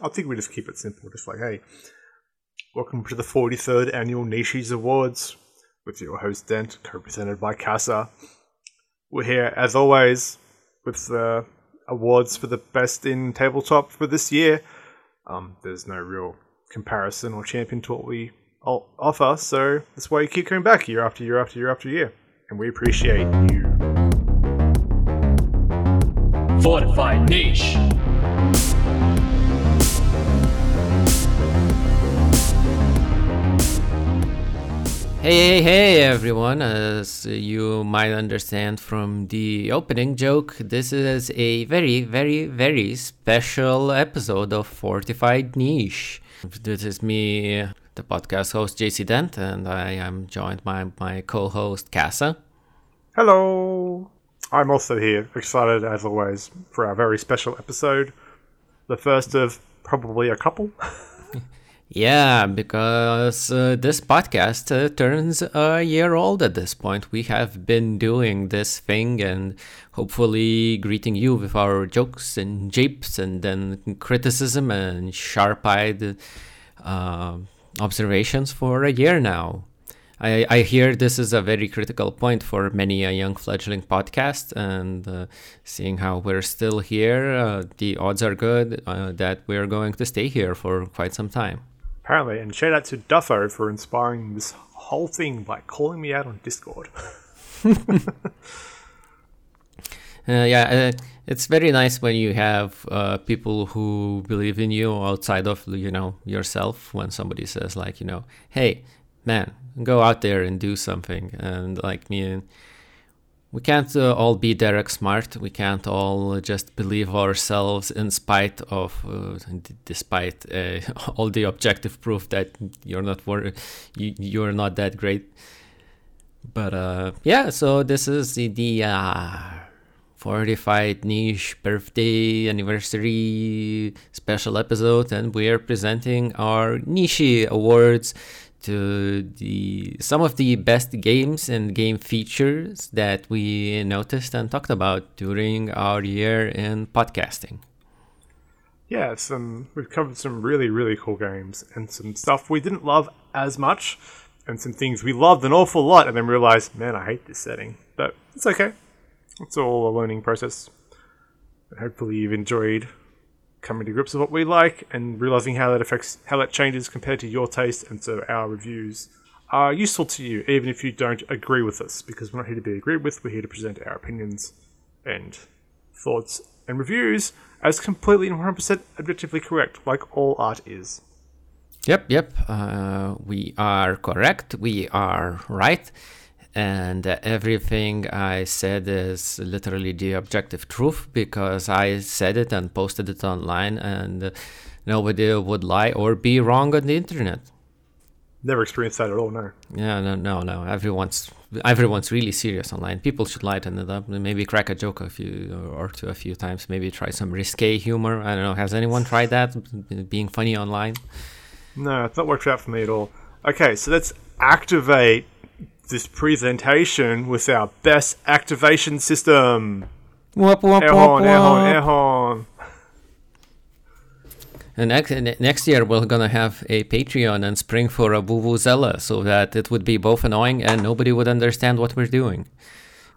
I think we just keep it simple. Just like, hey, welcome to the 43rd annual Nishi's Awards with your host Dent, co-presented by Casa. We're here as always with the awards for the best in tabletop for this year. Um, there's no real comparison or champion to what we offer, so that's why you keep coming back year after year after year after year, and we appreciate you. Fortified niche. Hey, hey, hey, everyone. As you might understand from the opening joke, this is a very, very, very special episode of Fortified Niche. This is me, the podcast host JC Dent, and I am joined by my co host Casa. Hello. I'm also here, excited as always for our very special episode. The first of probably a couple. Yeah, because uh, this podcast uh, turns a year old at this point. We have been doing this thing and hopefully greeting you with our jokes and japes and then criticism and sharp eyed uh, observations for a year now. I, I hear this is a very critical point for many a young fledgling podcast, and uh, seeing how we're still here, uh, the odds are good uh, that we're going to stay here for quite some time apparently. And shout out to Duffo for inspiring this whole thing by calling me out on Discord. Uh, yeah, uh, it's very nice when you have uh, people who believe in you outside of you know yourself. When somebody says like you know, hey man, go out there and do something, and like me and we can't uh, all be Derek Smart. We can't all just believe ourselves in spite of, uh, despite uh, all the objective proof that you're not wor- you, you're not that great. But uh, yeah, so this is the, the uh, fortified niche birthday anniversary special episode, and we are presenting our niche awards the some of the best games and game features that we noticed and talked about during our year in podcasting. Yeah, some we've covered some really really cool games and some stuff we didn't love as much, and some things we loved an awful lot, and then realized, man, I hate this setting. But it's okay. It's all a learning process. Hopefully, you've enjoyed coming to grips with what we like and realizing how that affects how that changes compared to your taste and so our reviews are useful to you even if you don't agree with us because we're not here to be agreed with. We're here to present our opinions and thoughts and reviews as completely and 100% objectively correct like all art is. Yep yep. Uh, we are correct. We are right and uh, everything I said is literally the objective truth because I said it and posted it online, and nobody would lie or be wrong on the internet. Never experienced that at all. No. Yeah, no, no, no. Everyone's everyone's really serious online. People should lighten it up. Maybe crack a joke a few or two a few times. Maybe try some risque humor. I don't know. Has anyone tried that? Being funny online? No, it's not worked out for me at all. Okay, so let's activate this presentation with our best activation system. Whoop, whoop, air horn, air horn, air horn. And next, next year we're gonna have a Patreon and spring for a Vuvuzela so that it would be both annoying and nobody would understand what we're doing.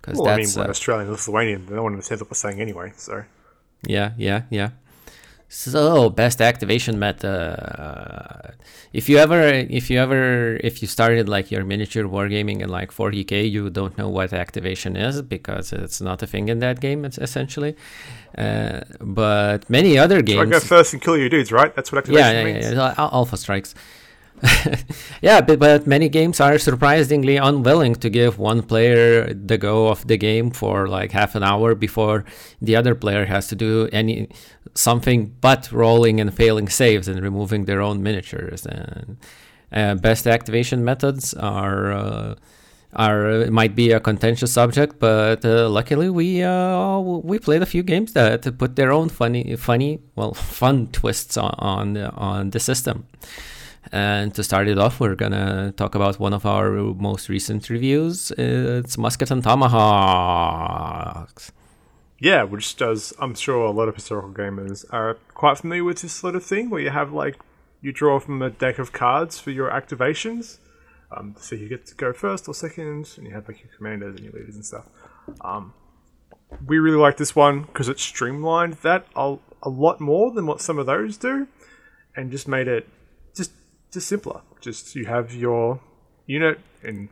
Because well, that's I mean, uh, Australian Lithuanian, no one understands what we're saying anyway. So. Yeah, yeah, yeah. So best activation meta. If you ever, if you ever, if you started like your miniature wargaming in like 40k, you don't know what activation is because it's not a thing in that game. It's essentially, uh, but many other games. So I go first and kill your dudes, right? That's what activation yeah, yeah, means. Yeah, alpha strikes. yeah, but, but many games are surprisingly unwilling to give one player the go of the game for like half an hour before the other player has to do any something but rolling and failing saves and removing their own miniatures. And uh, best activation methods are. Uh, are might be a contentious subject, but uh, luckily we uh, we played a few games that put their own funny, funny, well, fun twists on on, on the system. And to start it off, we're gonna talk about one of our most recent reviews. It's Musket and Tomahawks. Yeah, which does. I'm sure a lot of historical gamers are quite familiar with this sort of thing, where you have like you draw from a deck of cards for your activations. Um, so you get to go first or second, and you have like your commanders and your leaders and stuff. Um, we really like this one because it streamlined that a, a lot more than what some of those do, and just made it just simpler. Just you have your unit and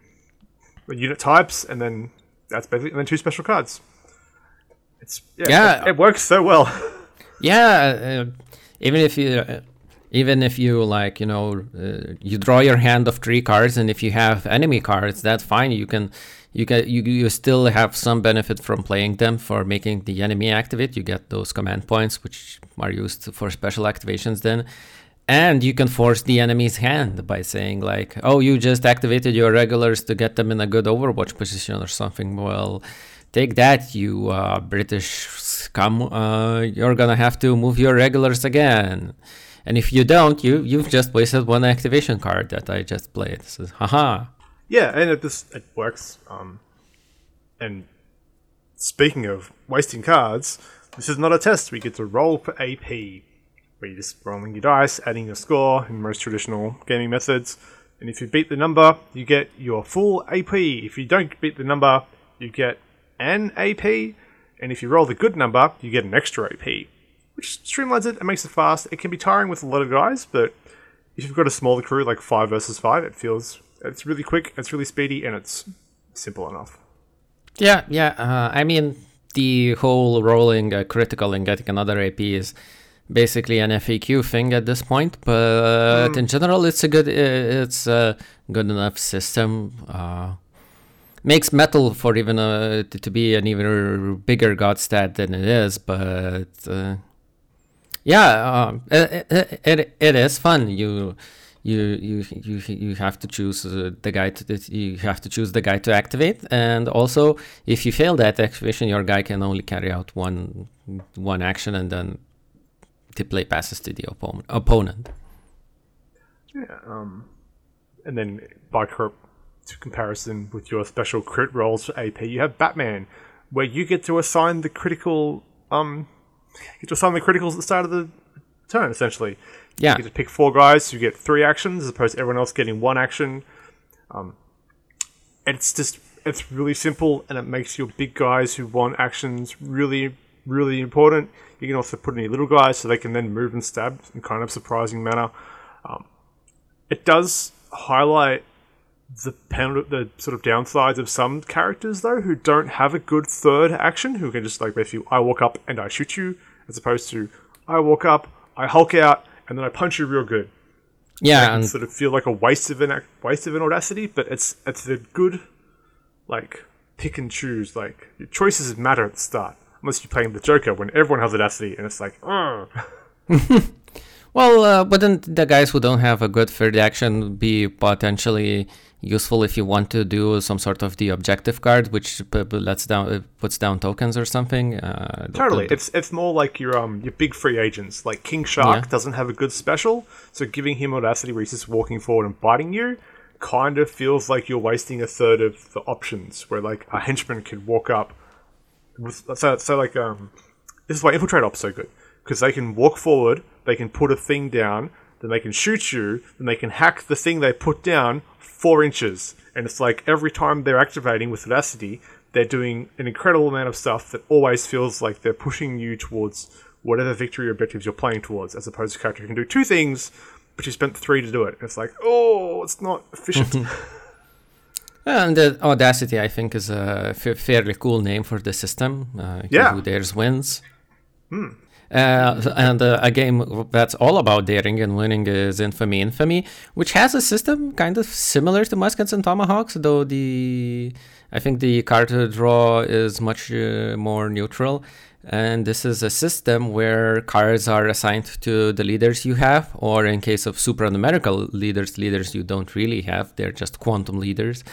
unit types, and then that's basically and then two special cards. It's yeah, Yeah. It, it works so well. Yeah, uh, even if you, uh, even if you like, you know, uh, you draw your hand of three cards, and if you have enemy cards, that's fine. You can, you can, you you still have some benefit from playing them for making the enemy activate. You get those command points, which are used for special activations. Then. And you can force the enemy's hand by saying like, "Oh, you just activated your regulars to get them in a good Overwatch position or something." Well, take that, you uh, British scum. Uh, you're gonna have to move your regulars again. And if you don't, you you've just wasted one activation card that I just played. So, haha. Yeah, and it just it works. Um, and speaking of wasting cards, this is not a test. We get to roll for AP, where you're just rolling your dice, adding your score in most traditional gaming methods. And if you beat the number, you get your full AP. If you don't beat the number, you get an AP. And if you roll the good number, you get an extra AP, which streamlines it and makes it fast. It can be tiring with a lot of guys, but if you've got a smaller crew like five versus five, it feels it's really quick, it's really speedy, and it's simple enough. Yeah, yeah. Uh, I mean, the whole rolling a critical and getting another AP is basically an FAQ thing at this point. But in general, it's a good, uh, it's a good enough system. Uh, makes metal for even uh, to, be an even bigger god stat than it is, but uh, yeah, um, it, it, it, it is fun. You you you you you have to choose uh, the guy to you have to choose the guy to activate, and also if you fail that activation, your guy can only carry out one one action, and then the play passes to the opponent. opponent. Yeah, um, and then by to comparison with your special crit rolls for AP, you have Batman, where you get to assign the critical um, you get to assign the criticals at the start of the turn, essentially. Yeah, You get to pick four guys who get three actions as opposed to everyone else getting one action. Um, it's just it's really simple and it makes your big guys who want actions really really important. You can also put in your little guys so they can then move and stab in kind of surprising manner. Um, it does highlight the pen, the sort of downsides of some characters though who don't have a good third action who can just like basically I walk up and I shoot you as opposed to I walk up I hulk out and then I punch you real good yeah, and sort of feel like a waste of an waste of an audacity, but it's it's a good like pick and choose. Like your choices matter at the start, unless you're playing the Joker when everyone has audacity and it's like, Well, uh, wouldn't the guys who don't have a good third action be potentially useful if you want to do some sort of the objective card, which p- lets down uh, puts down tokens or something? Uh, the- totally. the- It's it's more like your um your big free agents. Like King Shark Yeah. doesn't have a good special, so giving him audacity where he's just walking forward and biting you kind of feels like you're wasting a third of the options. Where like a henchman could walk up so so like um this is why infiltrate ops so good because they can walk forward, they can put a thing down, then they can shoot you, then they can hack the thing they put down four inches, and it's like every time they're activating with audacity, they're doing an incredible amount of stuff that always feels like they're pushing you towards whatever victory or objectives you're playing towards, as opposed to a character who can do two things, but you spent three to do it. And it's like, oh, it's not efficient. And the Audacity, I think, is a fairly cool name for the system. Uh, Yeah. Who dares wins. Uh, and uh, a game that's all about daring and winning is Infamy Infamy, which has a system kind of similar to Muskets and Tomahawks, though the I think the card draw is much uh, more neutral. And this is a system where cards are assigned to the leaders you have, or in case of supranumerical leaders, leaders you don't really have, they're just quantum leaders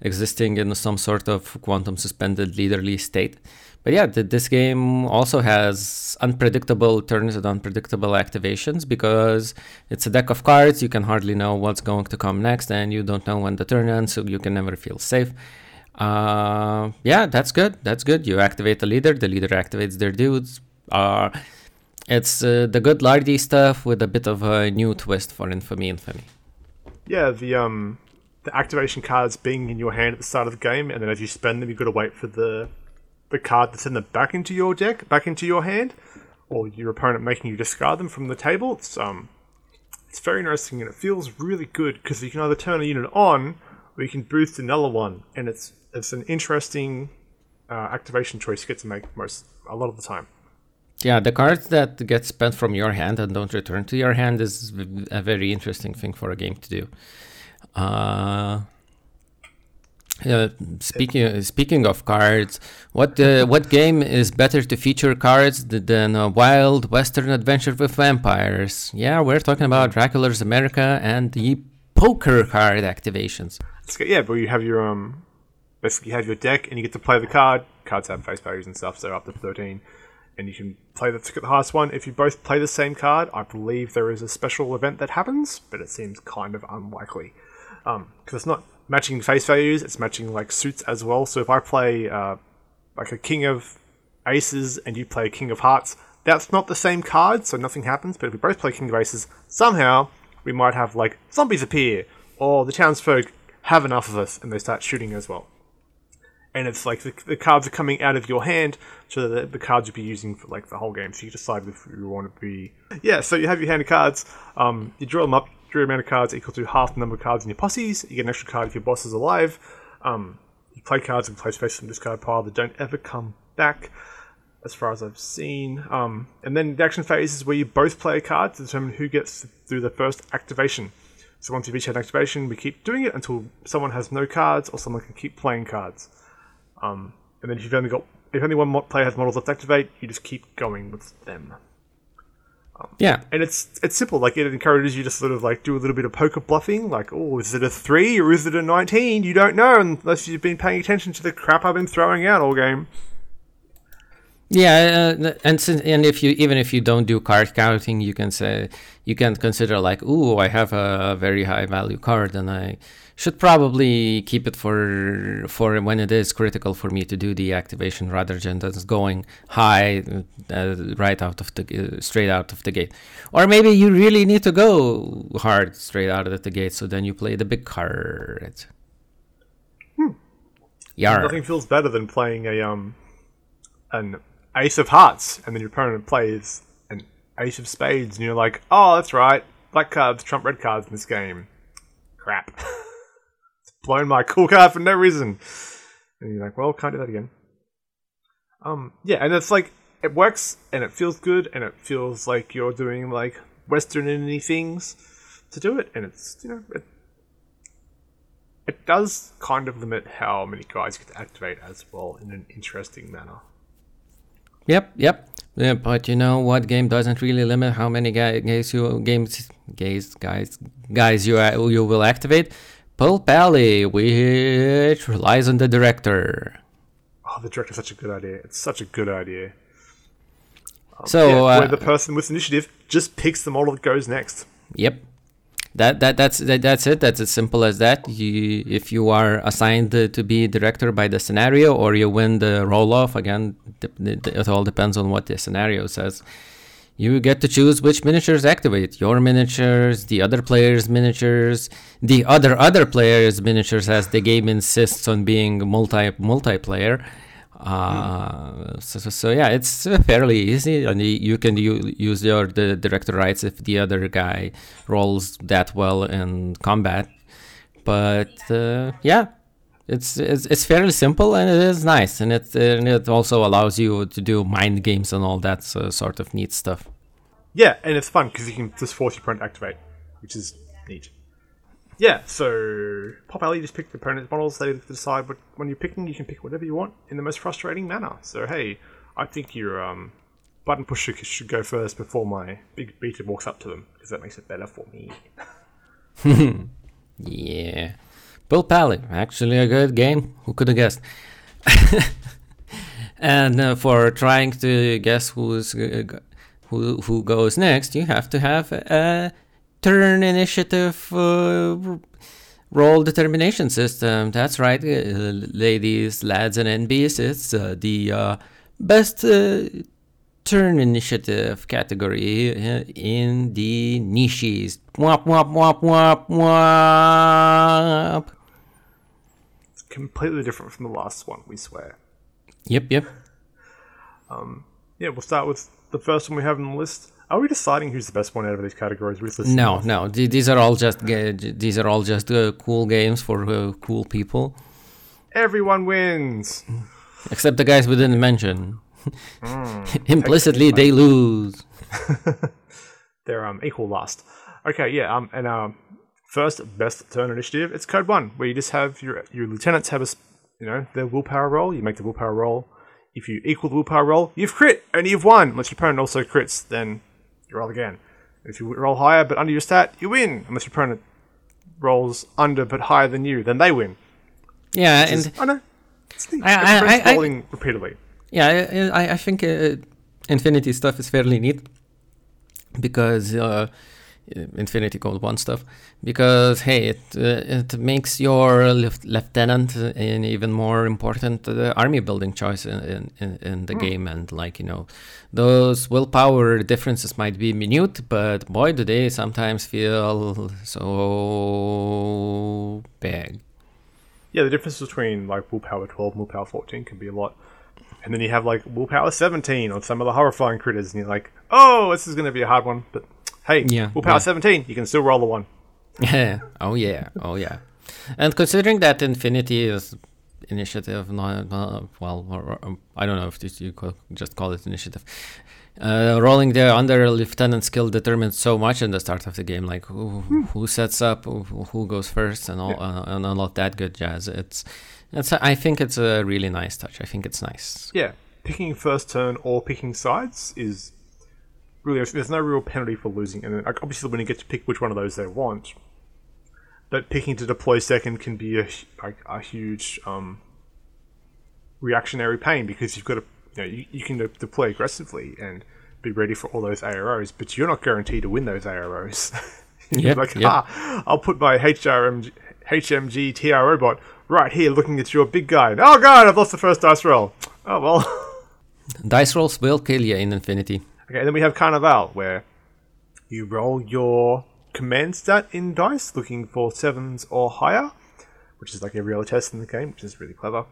existing in some sort of quantum suspended leaderly state. But yeah, th- this game also has unpredictable turns and unpredictable activations because it's a deck of cards. You can hardly know what's going to come next, and you don't know when the turn ends, so you can never feel safe. Uh, yeah, that's good. That's good. You activate the leader. The leader activates their dudes. Uh, it's uh, the good lardy stuff with a bit of a new twist for Infamy Infamy. Yeah, the um the activation cards being in your hand at the start of the game, and then as you spend them, you've got to wait for the the card to send them back into your deck, back into your hand, or your opponent making you discard them from the table. It's um it's very interesting and it feels really good because you can either turn a unit on or you can boost another one, and it's it's an interesting uh, activation choice you get to make most a lot of the time. Yeah, the cards that get spent from your hand and don't return to your hand is a very interesting thing for a game to do. Uh, yeah, speaking speaking of cards, what uh, what game is better to feature cards than a wild western adventure with vampires? Yeah, we're talking about Dracula's America and the poker card activations. It's good, yeah, but you have your um basically you have your deck and you get to play the card. Cards have face values and stuff, so up to thirteen. And you can play the the highest one. If you both play the same card, I believe there is a special event that happens, but it seems kind of unlikely. Um, because it's not matching face values, it's matching like suits as well. So if I play uh, like a king of aces and you play a king of hearts, that's not the same card, so nothing happens. But if we both play king of aces, somehow we might have like zombies appear, or the townsfolk have enough of us and they start shooting as well. And it's like the, the cards are coming out of your hand, so that the cards you'll be using for like the whole game. So you decide if you want to be. Yeah, so you have your hand of cards, um, you draw them up, draw amount of cards equal to half the number of cards in your posses. You get an extra card if your boss is alive. Um, you play cards and place face from discard pile that don't ever come back, as far as I've seen. Um, and then the action phase is where you both play a card to determine who gets through the first activation. So once you've each had an activation, we keep doing it until someone has no cards or someone can keep playing cards. Um, and then if you've only got if only one player has models left to activate, you just keep going with them. Yeah, And it's it's simple. Like it encourages you to sort of like do a little bit of poker bluffing. Like, oh, is it a three or is it a nineteen? You don't know unless you've been paying attention to the crap I've been throwing out all game. Yeah, uh, and since, and if you even if you don't do card counting, you can say you can consider like, oh, I have a very high value card, and I should probably keep it for for when it is critical for me to do the activation rather than just going high uh, right out of the uh, straight out of the gate. Or maybe you really need to go hard straight out of the gate, so then you play the big card. Yar. Nothing feels better than playing a um an ace of hearts, and then your opponent plays an ace of spades, and you're like, oh, that's right, black cards trump red cards in this game. Crap. blown my cool card for no reason. And you're like, well, can't do that again. Um, yeah, and it's like it works, and it feels good, and it feels like you're doing like western any things to do it, and it's you know it, it does kind of limit how many guys you to activate as well in an interesting manner. Yep, yep. Yeah, but you know what game doesn't really limit how many guys you games guys guys guys you uh, you will activate? Pulp Alley, which relies on the director. Oh, the director's such a good idea. It's such a good idea. So Yeah, uh, where the person with initiative just picks the model that goes next. Yep. That that that's that, that's it. That's as simple as that. You if you are assigned to be director by the scenario, or you win the roll off again. It all depends on what the scenario says. You get to choose which miniatures activate. Your miniatures, the other player's miniatures, the other other player's miniatures, as the game insists on being multi multiplayer. Uh, so, so, so yeah, it's uh, fairly easy, and you can u- use your the director rights if the other guy rolls that well in combat. But uh, yeah, it's, it's it's fairly simple and it is nice, and it and it also allows you to do mind games and all that so, sort of neat stuff. Yeah, and it's fun because you can just force your opponent to activate, which is neat. Yeah, so Pulp Alley just pick the opponent's models. They decide what, when you're picking, you can pick whatever you want in the most frustrating manner. So hey, I think your um, button pusher should go first before my big beater walks up to them because that makes it better for me. Yeah. Pulp Alley, actually a good game. Who could have guessed? and uh, for trying to guess who's uh, who who goes next, you have to have a turn initiative uh, r- roll determination system. That's right, uh, ladies, lads, and NBs. It's uh, the uh, best uh, turn initiative category in the niches. Womp womp womp womp womp. It's completely different from the last one, we swear. Yep, yep. Yeah, we'll start with the first one we have on the list. Are we deciding who's the best one out of these categories? Just listing No, no. th- These are all just these are all just uh, cool games for uh, cool people, Everyone wins. except the guys we didn't mention. Implicitly, they lose. They're um equal last. Okay, yeah. Um, and um, first best turn initiative. It's code one, where you just have your your lieutenants have a you know their willpower roll. You make the willpower roll. If you equal the willpower roll, you've crit and you've won. Unless your opponent also crits, then you roll again. If you roll higher but under your stat, you win. Unless your opponent rolls under but higher than you, then they win. Yeah, and I know. It's the I- I- I- rolling repeatedly. yeah, I, I- I think uh, Infinity stuff is fairly neat because uh, Infinity Code One stuff because hey, it uh, it makes your lieutenant an even more important uh, army building choice in in, in, the game and like you know those willpower differences might be minute, but boy, do they sometimes feel so big. Yeah, the difference between like willpower 12 and willpower 14 can be a lot. And then you have like willpower 17 on some of the horrifying critters, and you're like, oh, this is going to be a hard one. But hey, Yeah, willpower yeah. 17, you can still roll a one. Yeah. oh yeah. Oh yeah. And considering that Infinity is initiative, not, not well, or, or, I don't know if this, you co- just call it initiative. Uh, rolling the under lieutenant skill determines so much in the start of the game, like who, who sets up, who, who goes first, and all uh, and all of that good jazz. It's, it's. I think it's a really nice touch. I think it's nice. Yeah, picking first turn or picking sides is really, there's no real penalty for losing. And like, obviously, when you get to pick which one of those they want, but picking to deploy second can be a, like, a huge um, reactionary pain because you've got to, you know, you, you can de- deploy aggressively and be ready for all those AROs, but you're not guaranteed to win those AROs. Yep, like, yep. ah, I'll put my HRMG, HMG TRO bot right here looking at your big guy. Oh god, I've lost the first dice roll. Oh well. Dice rolls will kill you in Infinity. Okay, and then we have Carnival, where you roll your command stat in dice, looking for sevens or higher, which is like every other test in the game, which is really clever.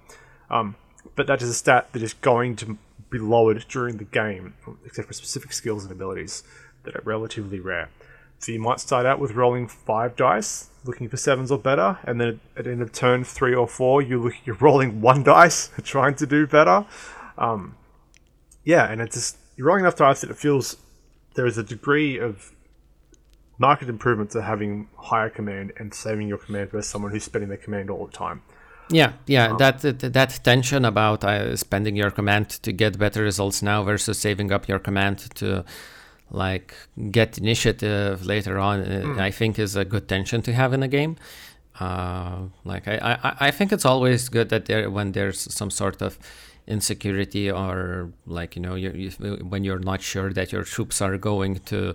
Um, but that is a stat that is going to be lowered during the game, except for specific skills and abilities that are relatively rare. So you might start out with rolling five dice, looking for sevens or better, and then at the end of turn three or four, you look, you're rolling one dice, trying to do better. Um, yeah, and it's just you're rolling enough dice that it feels there is a degree of market improvement to having higher command and saving your command versus someone who's spending their command all the time. Yeah, yeah, that, that that tension about uh, spending your command to get better results now versus saving up your command to like get initiative later on, uh, I think is a good tension to have in a game. Uh, like I, I, I think it's always good that there when there's some sort of insecurity or like you know you, you, when you're not sure that your troops are going to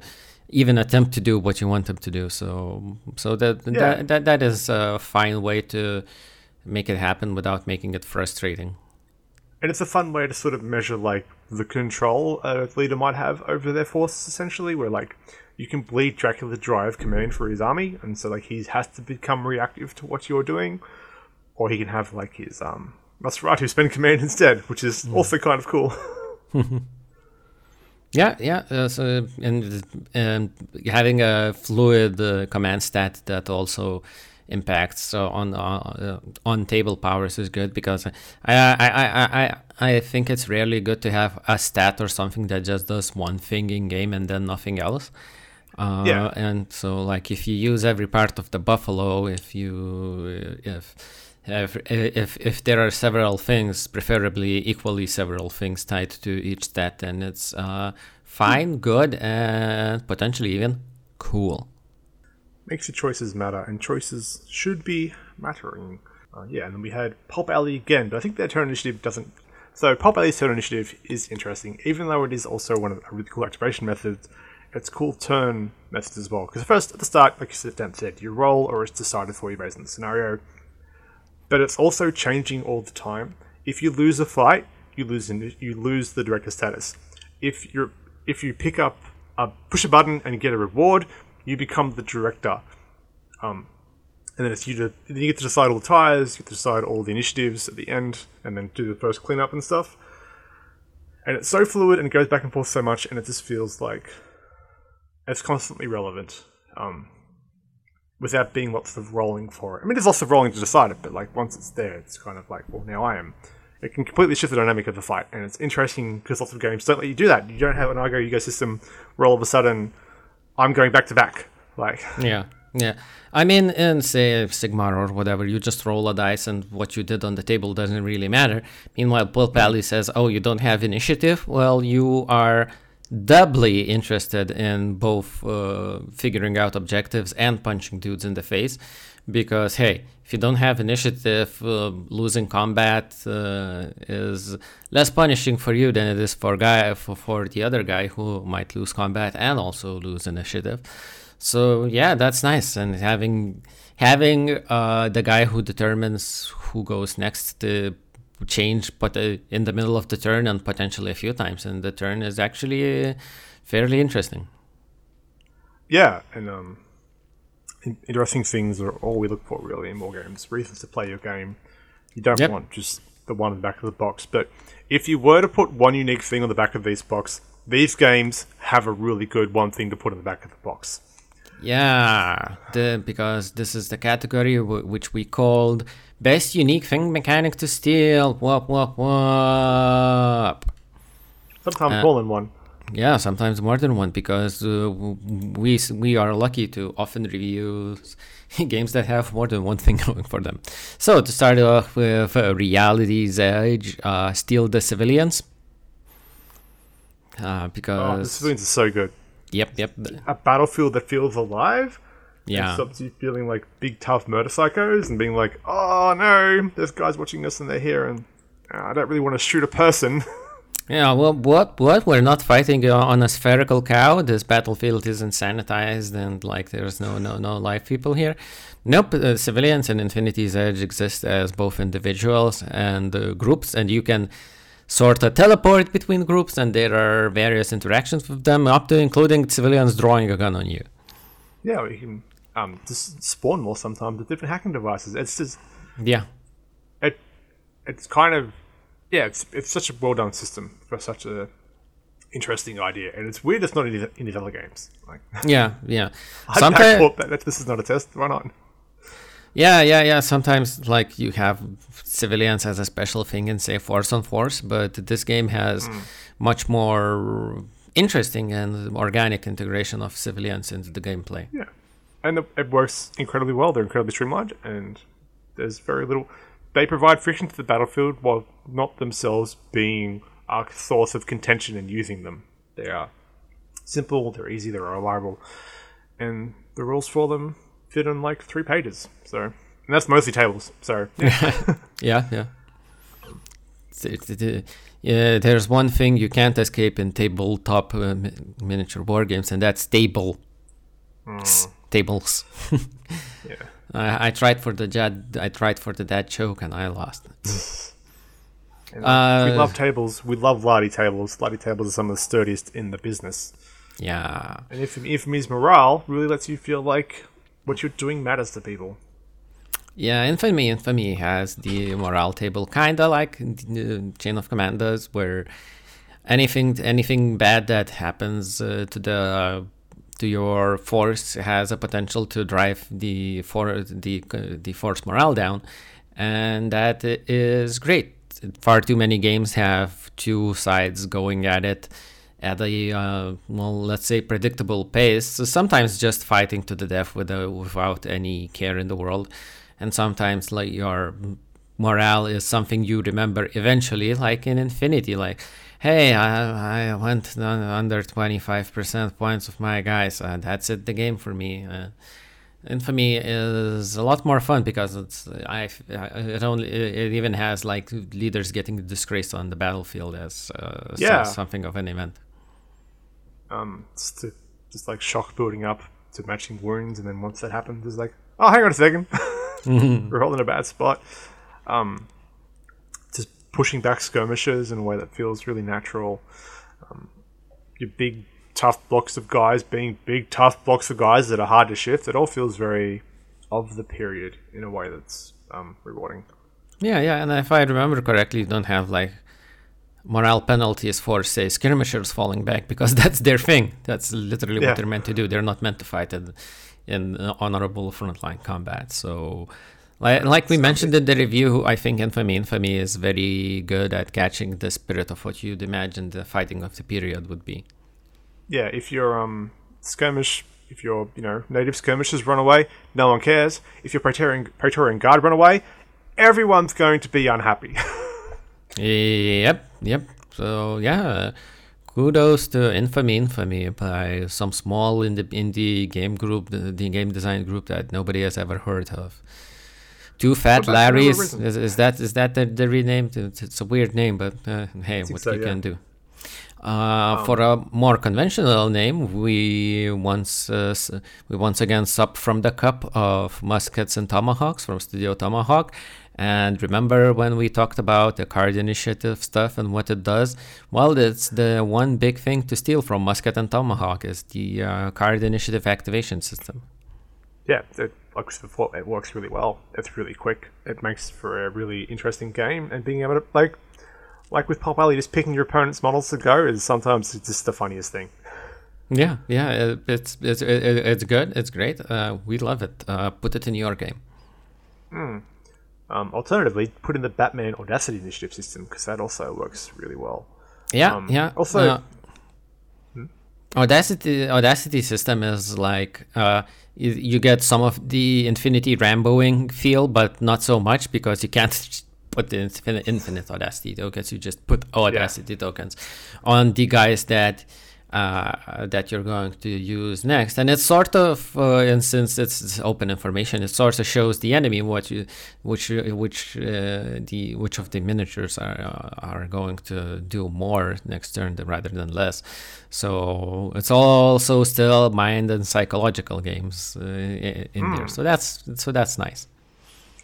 even attempt to do what you want them to do. So so that Yeah. that, that that is a fine way to make it happen without making it frustrating. And it's a fun way to sort of measure like the control a leader might have over their forces essentially, where like you can bleed Dracula dry of command for his army, and so like he has to become reactive to what you're doing. Or he can have like his um Nosferatu spend command instead, which is also kind of cool. Yeah, yeah. Uh, so and and having a fluid uh, command stat that also impacts so on uh, on table powers is good because I I, I I I think it's really good to have a stat or something that just does one thing in game and then nothing else. Uh, Yeah. And so, like, if you use every part of the buffalo, if you if if if if there are several things, preferably equally several things tied to each stat, then it's uh, fine, good, and potentially even cool. makes your choices matter, and choices should be mattering. Uh, yeah, and then we had Pulp Alley again, but I think their turn initiative doesn't. So Pulp Alley's turn initiative is interesting, even though it is also one of the really cool activation methods. Its cool turn methods as well. Because first, at the start, like you said, you roll or it's decided for you based on the scenario. But it's also changing all the time. If you lose a fight, you lose you lose the director status. If you if you pick up a push a button and get a reward, you become the director. Um, and then it's you to you get to decide all the tires, you get to decide all the initiatives at the end, and then do the first cleanup and stuff. And it's so fluid and it goes back and forth so much, and it just feels like it's constantly relevant, um, without being lots of rolling for it. I mean, there's lots of rolling to decide it, but like once it's there, it's kind of like, well, now I am. It can completely shift the dynamic of the fight, and it's interesting because lots of games don't let you do that. You don't have an Argo ecosystem where all of a sudden I'm going back to back. Like, Yeah, yeah. I mean, in say Sigmar or whatever, you just roll a dice, and what you did on the table doesn't really matter. Meanwhile, Pulp Alley says, "Oh, you don't have initiative. Well, you are doubly interested in both uh, figuring out objectives and punching dudes in the face, because hey, if you don't have initiative, uh, losing combat uh, is less punishing for you than it is for guy for, for the other guy who might lose combat and also lose initiative." So yeah, that's nice. And having having uh, the guy who determines who goes next to change, but uh, in the middle of the turn and potentially a few times in the turn is actually uh, fairly interesting. yeah, and um, interesting things are all we look for really in more games. Reasons to play your game. You don't Yep. want just the one in the back of the box, but if you were to put one unique thing on the back of these box, these games have a really good one thing to put in the back of the box. Yeah, the, because this is the category w- which we called best unique thing mechanic to steal. Whoop whoop whoop. Sometimes Uh, more than one. Yeah, sometimes more than one because uh, we we are lucky to often review games that have more than one thing going for them. So to start off with uh, Reality's Edge, uh, Steal the Civilians. Uh, Oh, the because civilians are so good. Yep, yep, A battlefield that feels alive. Yeah, stops you feeling like big tough murder psychos and being like, oh no, there's guys watching us and they're here and uh, I don't really want to shoot a person. yeah. Well, what what we're not fighting uh, on a spherical cow. This battlefield isn't sanitized and like there's no no no live people here. Nope, uh, civilians and Infinity's Edge exist as both individuals and uh, groups, and you can sort of teleport between groups, and there are various interactions with them, up to including civilians drawing a gun on you. yeah, we can um, just spawn more sometimes with different hacking devices. It's just Yeah, it, it's kind of yeah, it's it's such a well done system for such a interesting idea, and it's weird it's not in, in these other games. Like, yeah, yeah. I Sometimes, that this is not a test. Why not? Yeah, yeah, yeah. Sometimes, like you have civilians as a special thing in say Force on Force, but this game has hmm. much more interesting and organic integration of civilians into the gameplay. Yeah, and it, it works incredibly well. They're incredibly streamlined, and there's very little. They provide friction to the battlefield while not themselves being a source of contention in using them. They are simple, they're easy, they're reliable, and the rules for them fit in like three pages. So, and that's mostly tables. So, yeah. Yeah, yeah. It's- it's- it- it- yeah, there's one thing you can't escape in tabletop uh, mi- miniature war games, and that's table. S- Tables. yeah. I, I tried for the dad. I tried for the dad choke, and I lost. And Uh, we love tables. We love lardy tables. Lardy tables are some of the sturdiest in the business. Yeah, And if Infamy's morale really lets you feel like what you're doing matters to people. Yeah, Infamy Infamy has the morale table, kind of like Chain of Command does, where anything anything bad that happens uh, to the to your force has a potential to drive the for the the force morale down, and that is great. Far too many games have two sides going at it at a uh, well, let's say predictable pace. So sometimes just fighting to the death with a, without any care in the world, and sometimes like your morale is something you remember eventually, like in Infinity. Like, hey, I, I went under twenty five percent points of my guys. Uh, that's it, the game for me. Uh, Infamy is a lot more fun because it's I it only it even has like leaders getting disgraced on the battlefield as uh, so- something of an event. Um, just to just like shock building up to matching wounds, and then once that happens, it's like, oh, hang on a 2nd we're all in a bad spot. Um, just pushing back skirmishers in a way that feels really natural. Um, your big tough blocks of guys being big tough blocks of guys that are hard to shift. It all feels very of the period in a way that's um, rewarding. Yeah, yeah, and if I remember correctly, you don't have like morale penalties for say skirmishers falling back because that's their thing. That's literally Yeah. what they're meant to do. They're not meant to fight in, in honorable frontline combat. So, like, like we mentioned in the review, I think Infamy Infamy is very good at catching the spirit of what you'd imagine the fighting of the period would be. Yeah, if your um, skirmish, if your you know native skirmishers run away, no one cares. If your Praetorian, Praetorian Guard run away, everyone's going to be unhappy. Yep, yep. So yeah, kudos to Infamy Infamy by some small indie, indie game group, the, the game design group that nobody has ever heard of. Too Fat Lardies. Is, is that is that the, the rename? It's, it's a weird name, but uh, hey, what so, you yeah. can do. Uh, for a more conventional name, we once uh, we once again sup from the cup of muskets and tomahawks from Studio Tomahawk. And remember when we talked about the card initiative stuff and what it does? Well, it's the one big thing to steal from Musket and Tomahawk is the uh, card initiative activation system. yeah, it, like I said before, it works really well. It's really quick. It makes for a really interesting game, and being able to like, like with Pulp Alley, just picking your opponent's models to go is sometimes it's just the funniest thing. Yeah, yeah, it, it's it's it, it- it's good. It's great. Uh, we love it. Uh, put it in your game. Um, alternatively, put in the Batman Audacity initiative system because that also works really well. Yeah, Um, yeah. also- uh, Audacity Audacity system is like uh, you, you get some of the Infinity Ramboing feel, but not so much because you can't put the infinite, infinite Audacity tokens. You just put Audacity tokens on the guys that uh, that you're going to use next, and it's sort of, uh, and since it's, open information, it sort of shows the enemy what you, which, which, uh, the which of the miniatures are uh, are going to do more next turn rather than less. So it's also still mind and psychological games uh, in there. So that's so that's nice.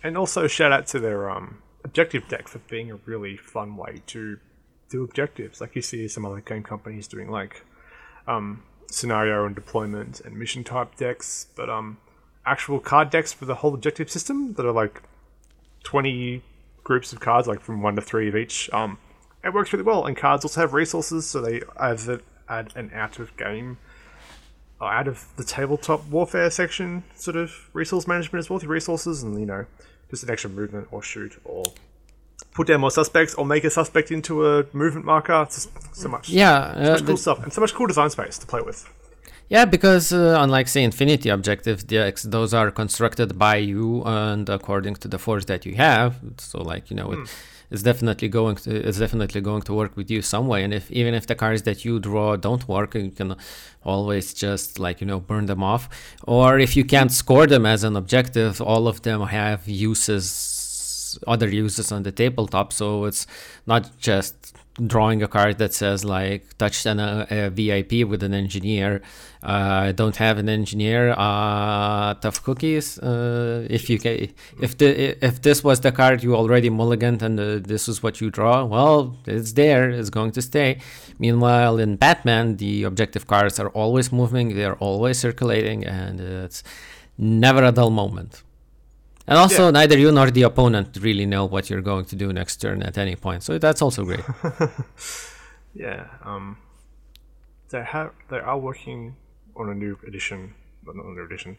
And also shout out to their um, objective deck for being a really fun way to do objectives. Like you see some other game companies doing like um, scenario and deployment and mission type decks, but um, actual card decks for the whole objective system that are like twenty groups of cards, like from one to three of each. Um, it works really well, and cards also have resources, so they either add an out of game out of the tabletop warfare section sort of resource management as well through resources and you know just an extra movement or shoot or put down more suspects or make a suspect into a movement marker it's so much Yeah, so uh, much the- cool stuff and so much cool design space to play with Yeah, because uh, unlike say Infinity Objective decks, those are constructed by you and according to the force that you have. So like you know, it, it's definitely going to it's definitely going to work with you some way. And if even if the cards that you draw don't work, you can always just like you know burn them off. Or if you can't score them as an objective, all of them have uses other uses on the tabletop. So it's not just drawing a card that says like touched an, a VIP with an engineer. Uh, don't have an engineer. Uh, tough cookies. Uh, if you ca- if the if this was the card you already mulliganed and uh, this is what you draw, well, it's there. It's going to stay. Meanwhile, in Batman, the objective cards are always moving. They're always circulating, and it's never a dull moment. And also, Yeah. neither you nor the opponent really know what you're going to do next turn at any point. So that's also great. yeah um they have they are working on a new edition well, not a new edition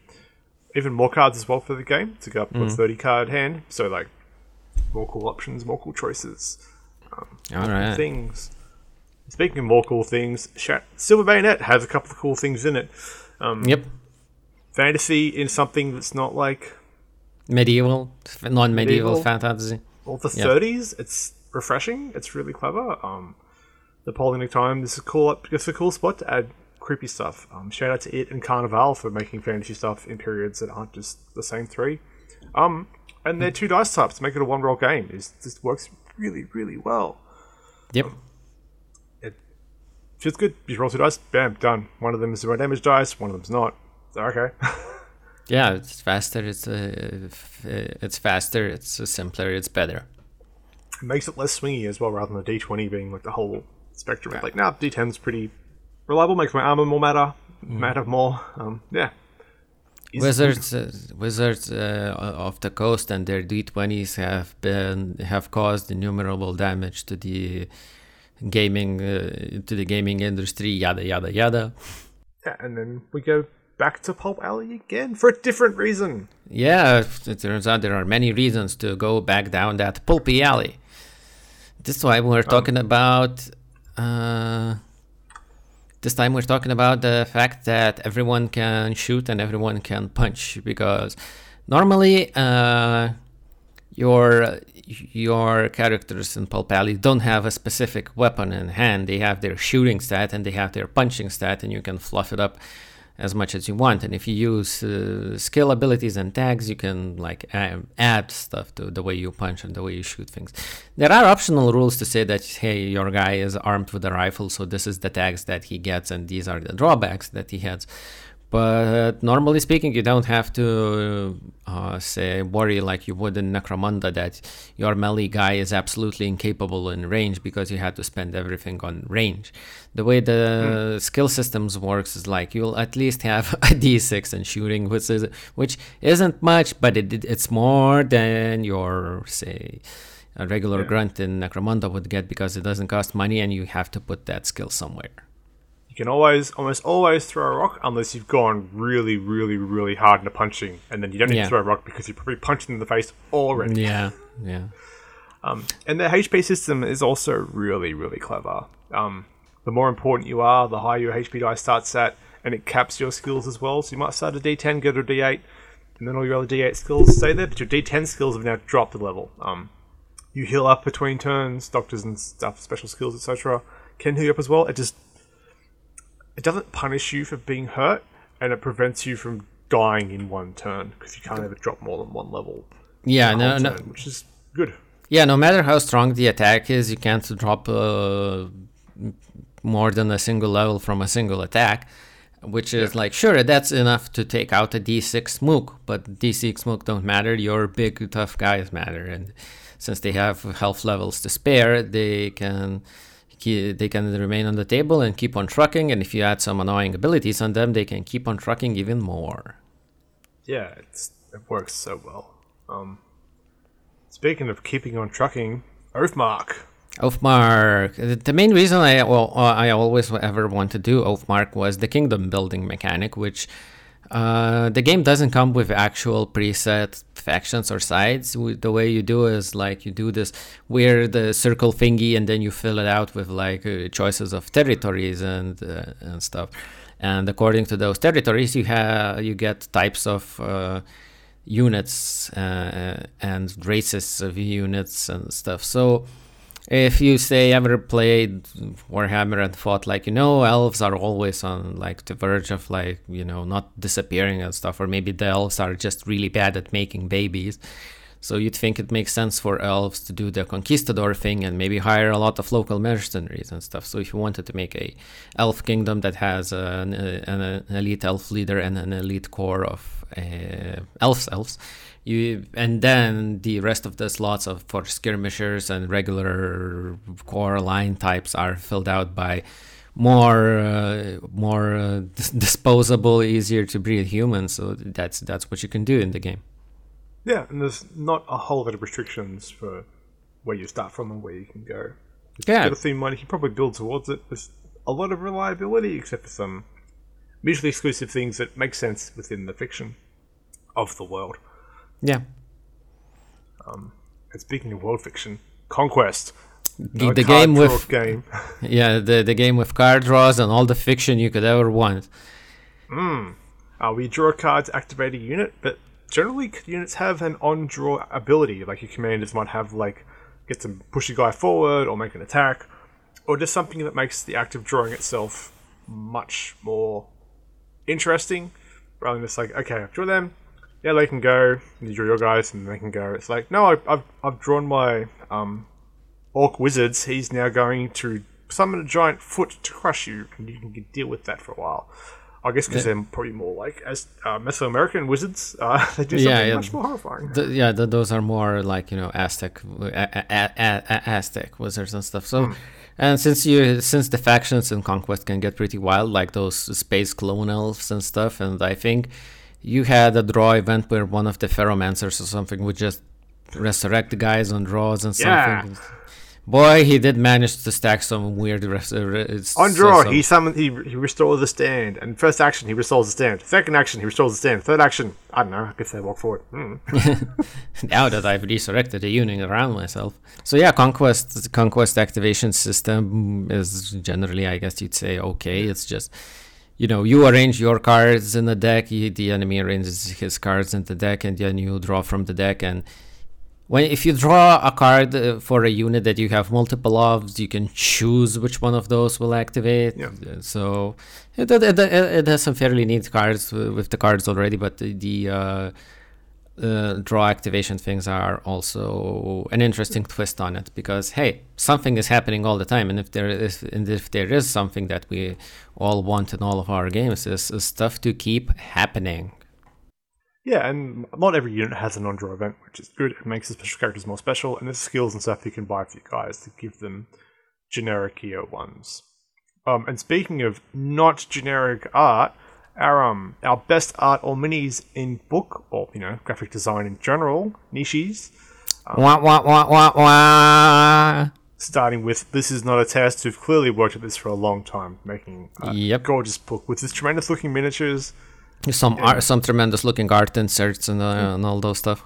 even more cards as well for the game to go up to a 30 card hand so like more cool options more cool choices All cool right. things. Speaking of more cool things, Silver Bayonet has a couple of cool things in it. Um, Yep. Fantasy in something that's not like Medieval, non-medieval Medieval. fantasy. Well, the Yeah. 30s. It's refreshing. It's really clever. Um, the Polling Time. This is a cool. It's a cool spot to add creepy stuff. Um, shout out to it and Carnival for making fantasy stuff in periods that aren't just the same three. Um, and their two dice types to make it a one roll game. Is just works really really well. Yep. It feels good. You roll two dice, bam, done. One of them is zero damage dice, one of them's not. So, okay. Yeah, it's faster. It's uh, uh, it's faster. It's uh, simpler. It's better. it makes it less swingy as well, rather than the D20 being like the whole spectrum. Like, nah, D10's pretty reliable, makes my armor more matter, matter more. Um, yeah. Easy- Wizards, uh, wizards uh, of the coast and their D20s have been have caused innumerable damage to the gaming uh, to the gaming industry. Yada yada yada. Yeah, and then we go back to Pulp Alley again for a different reason. Yeah, it turns out there are many reasons to go back down that pulpy alley. This is why we're talking about. Uh, this time we're talking about the fact that everyone can shoot and everyone can punch because normally uh, your your characters in Pulp Alley don't have a specific weapon in hand. They have their shooting stat and they have their punching stat, and you can fluff it up as much as you want. And if you use uh, skill abilities and tags, you can like add stuff to the way you punch and the way you shoot things. There are optional rules to say that hey, your guy is armed with a rifle, so this is the tags that he gets, and these are the drawbacks that he has. But normally speaking, you don't have to uh, say worry like you would in Necromunda that your melee guy is absolutely incapable in range because you had to spend everything on range. The way the skill systems works is like you'll at least have a d6 in shooting, which is which isn't much, but it, it- it's more than your say a regular Yeah. grunt in Necromunda would get because it doesn't cost money and you have to put that skill somewhere. You can always, almost always throw a rock unless you've gone really, really, really hard into punching, and then you don't need Yeah. to throw a rock because you're probably punched them in the face already. Yeah, yeah. And the HP system is also really, really clever. Um, the more important you are, the higher your HP die starts at, and it caps your skills as well. So you might start at D10, go to a D8, and then all your other D8 skills stay there, but your D10 skills have now dropped a level. Um, you heal up between turns, doctors and stuff, special skills, etc. can heal you up as well. It just it doesn't punish you for being hurt, and it prevents you from dying in one turn because you can't ever drop more than one level. Yeah, no, whole no, which is good. Yeah, no matter how strong the attack is, you can't drop uh, more than a single level from a single attack, which is like, sure, that's enough to take out a D6 Mook, but D6 Mook don't matter, your big tough guys matter. And since they have health levels to spare, they can they can remain on the table and keep on trucking, and if you add some annoying abilities on them, they can keep on trucking even more. Yeah, it's, it works so well. Um, speaking of keeping on trucking, Oathmark. Oathmark. The- The main reason I well uh, I always ever want to do Oathmark was the kingdom building mechanic, which uh, the game doesn't come with actual preset factions or sides. The way you do is like you do this weird uh, circle thingy, and then you fill it out with like uh, choices of territories and uh, and stuff. And according to those territories, you have you get types of uh, units uh, and races of units and stuff. So if you say ever played Warhammer and thought like you know elves are always on like the verge of like you know not disappearing and stuff, or maybe the elves are just really bad at making babies. So you'd think it makes sense for elves to do the conquistador thing and maybe hire a lot of local mercenaries and stuff. So if you wanted to make a elf kingdom that has an, an, elite elf leader and an elite core of elves, elves, you and then the rest of the slots of for skirmishers and regular core line types are filled out by more uh, more uh, dis- disposable, easier to breed humans. So that's that's what you can do in the game. Yeah, and there's not a whole lot of restrictions for where you start from and where you can go. If Yeah. you get a theme one, you can probably build towards it. There's a lot of reliability, except for some mutually exclusive things that make sense within the fiction of the world. Yeah. And speaking of world fiction, Conquest. The, the game with game. yeah the, the game with card draws and all the fiction you could ever want. Uh, we draw a card to activate a unit, but generally units have an on-draw ability. Like your commanders might have like get to push a guy forward or make an attack, or just something that makes the act of drawing itself much more interesting. Rather than just like, okay, I've drawn them, yeah, they can go. And you draw your guys, and they can go. It's like, no, I've I've, I've drawn my um, orc wizards. He's now going to summon a giant foot to crush you, and you can deal with that for a while. I guess because they're probably more like as uh, Mesoamerican wizards, uh, they do something Yeah, yeah. much more horrifying. Th yeah, th- those are more like you know Aztec, a- a- a- Aztec wizards and stuff. So, and since you since the factions in Conquest can get pretty wild, like those space clone elves and stuff, and I think you had a draw event where one of the Ferromancers or something would just resurrect the guys on draws and Yeah. something. Boy, he did manage to stack some weird. Res- uh, re- On draw, some- he summon he he restores the stand, and first action he restores the stand. Second action he restores the stand. Third action, I don't know. I guess they walk forward. Hmm. now that I've resurrected a unit around myself. So yeah, conquest conquest activation system is generally, I guess you'd say, okay. It's just you know you arrange your cards in the deck, you, the enemy arranges his cards in the deck, and then you draw from the deck. And when if you draw a card uh, for a unit that you have multiple of, you can choose which one of those will activate. Yeah. Uh, So it, it, it, has some fairly neat cards with the cards already, but the, the uh, uh, draw activation things are also an interesting twist on it because hey, something is happening all the time, and if there is and if there is something that we all want in all of our games is, is stuff to keep happening. Yeah, and not every unit has a non-draw event, which is good. It makes the special characters more special, and there's skills and stuff you can buy for your guys to give them generic EO ones. Um, and speaking of not generic art, our um our best art or minis in book or you know graphic design in general, niches, Wah wah wah wah wah. starting with this is not a test. We've clearly worked at this for a long time, making a Yep. gorgeous book with this tremendous looking miniatures. Some art, some tremendous looking art inserts and, uh, and all those stuff.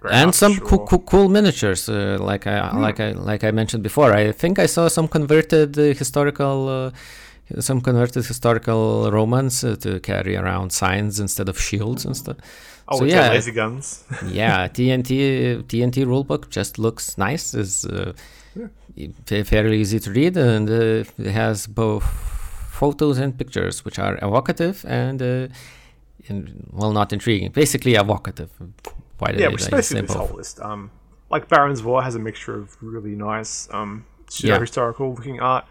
Great and some sure. cool, cool, cool miniatures, uh, like I like I like I mentioned before. I think I saw some converted uh, historical, uh, some converted historical Romans uh, to carry around signs instead of shields and stuff. Oh, so with yeah, laser guns. yeah, TNT TNT rulebook just looks nice. is uh, fa- fairly easy to read, and uh, it has both photos and pictures, which are evocative and, uh, in, well, not intriguing. Basically, evocative. Why did yeah, which is basically say this whole list. Um, like Baron's War has a mixture of really nice, um, historical looking art,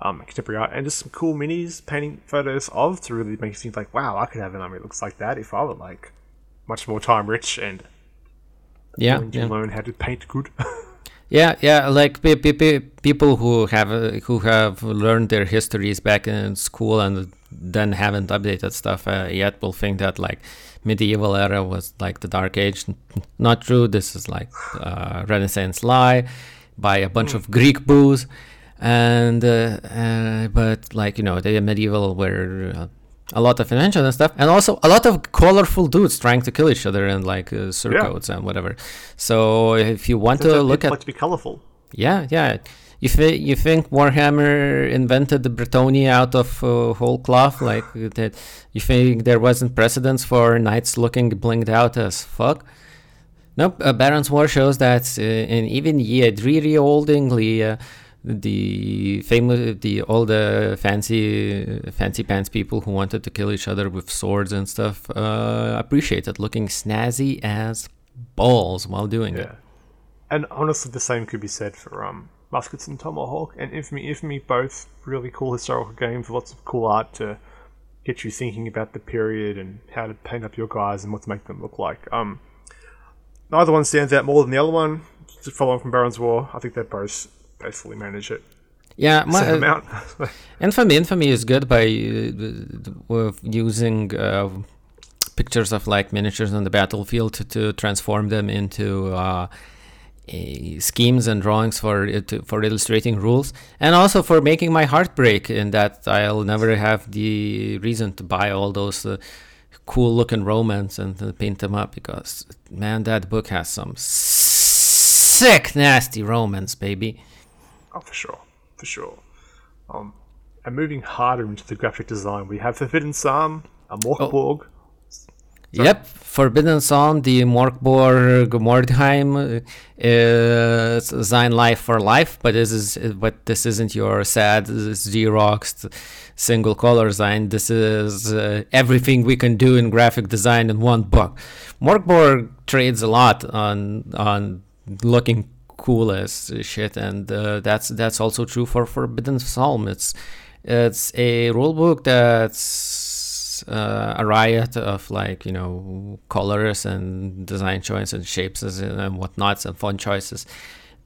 um, contemporary art, and just some cool minis painting photos of to really make you think like, wow, I could have an army that looks like that if I were like much more time rich and Yeah, yeah. learn how to paint good. Yeah, yeah, like pe- pe- pe- people who have uh, who have learned their histories back in school and then haven't updated stuff uh, yet will think that like medieval era was like the dark age. Not true. This is like uh, Renaissance lie by a bunch of Greek booze, and uh, uh, but like you know the medieval were. A lot of invention and stuff, and also a lot of colorful dudes trying to kill each other in like uh, surcoats and whatever. So if you want to look at like to be colorful. yeah, yeah. You, th- you think Warhammer invented the Bretonnia out of uh, whole cloth? Like that? You think there wasn't precedence for knights looking blinged out as fuck? Nope. Uh, Baron's War shows that uh, in even ye dreary old England, uh, the famous, the all the fancy, fancy pants people who wanted to kill each other with swords and stuff uh, appreciated looking snazzy as balls while doing it. And honestly, the same could be said for um, Muskets and Tomahawk and Infamy. Infamy, both really cool historical games lots of cool art to get you thinking about the period and how to paint up your guys and what to make them look like. Um, neither one stands out more than the other one. Just following from Baron's War, I think they're both basically manage it. Yeah, my, Same amount. Infamy, Infamy is good by uh, using uh, pictures of like miniatures on the battlefield to, to transform them into uh, schemes and drawings for it for illustrating rules, and also for making my heart break in that I'll never have the reason to buy all those. Uh, cool looking romans and uh, paint them up because man that book has some sick nasty romans baby Oh, for sure, for sure. Um, and moving harder into the graphic design, we have Forbidden Psalm, a Morkborg. Yep, Forbidden Psalm, the Morkborg Mordheim uh, is zine Life for Life, but this is but this isn't your sad Xerox single color zine. This is uh, everything we can do in graphic design in one book. Morkborg trades a lot on on looking cool as shit, and uh, that's that's also true for Forbidden Psalm. It's it's a rulebook that's uh, a riot of like you know colors and design choices and shapes and whatnots and font choices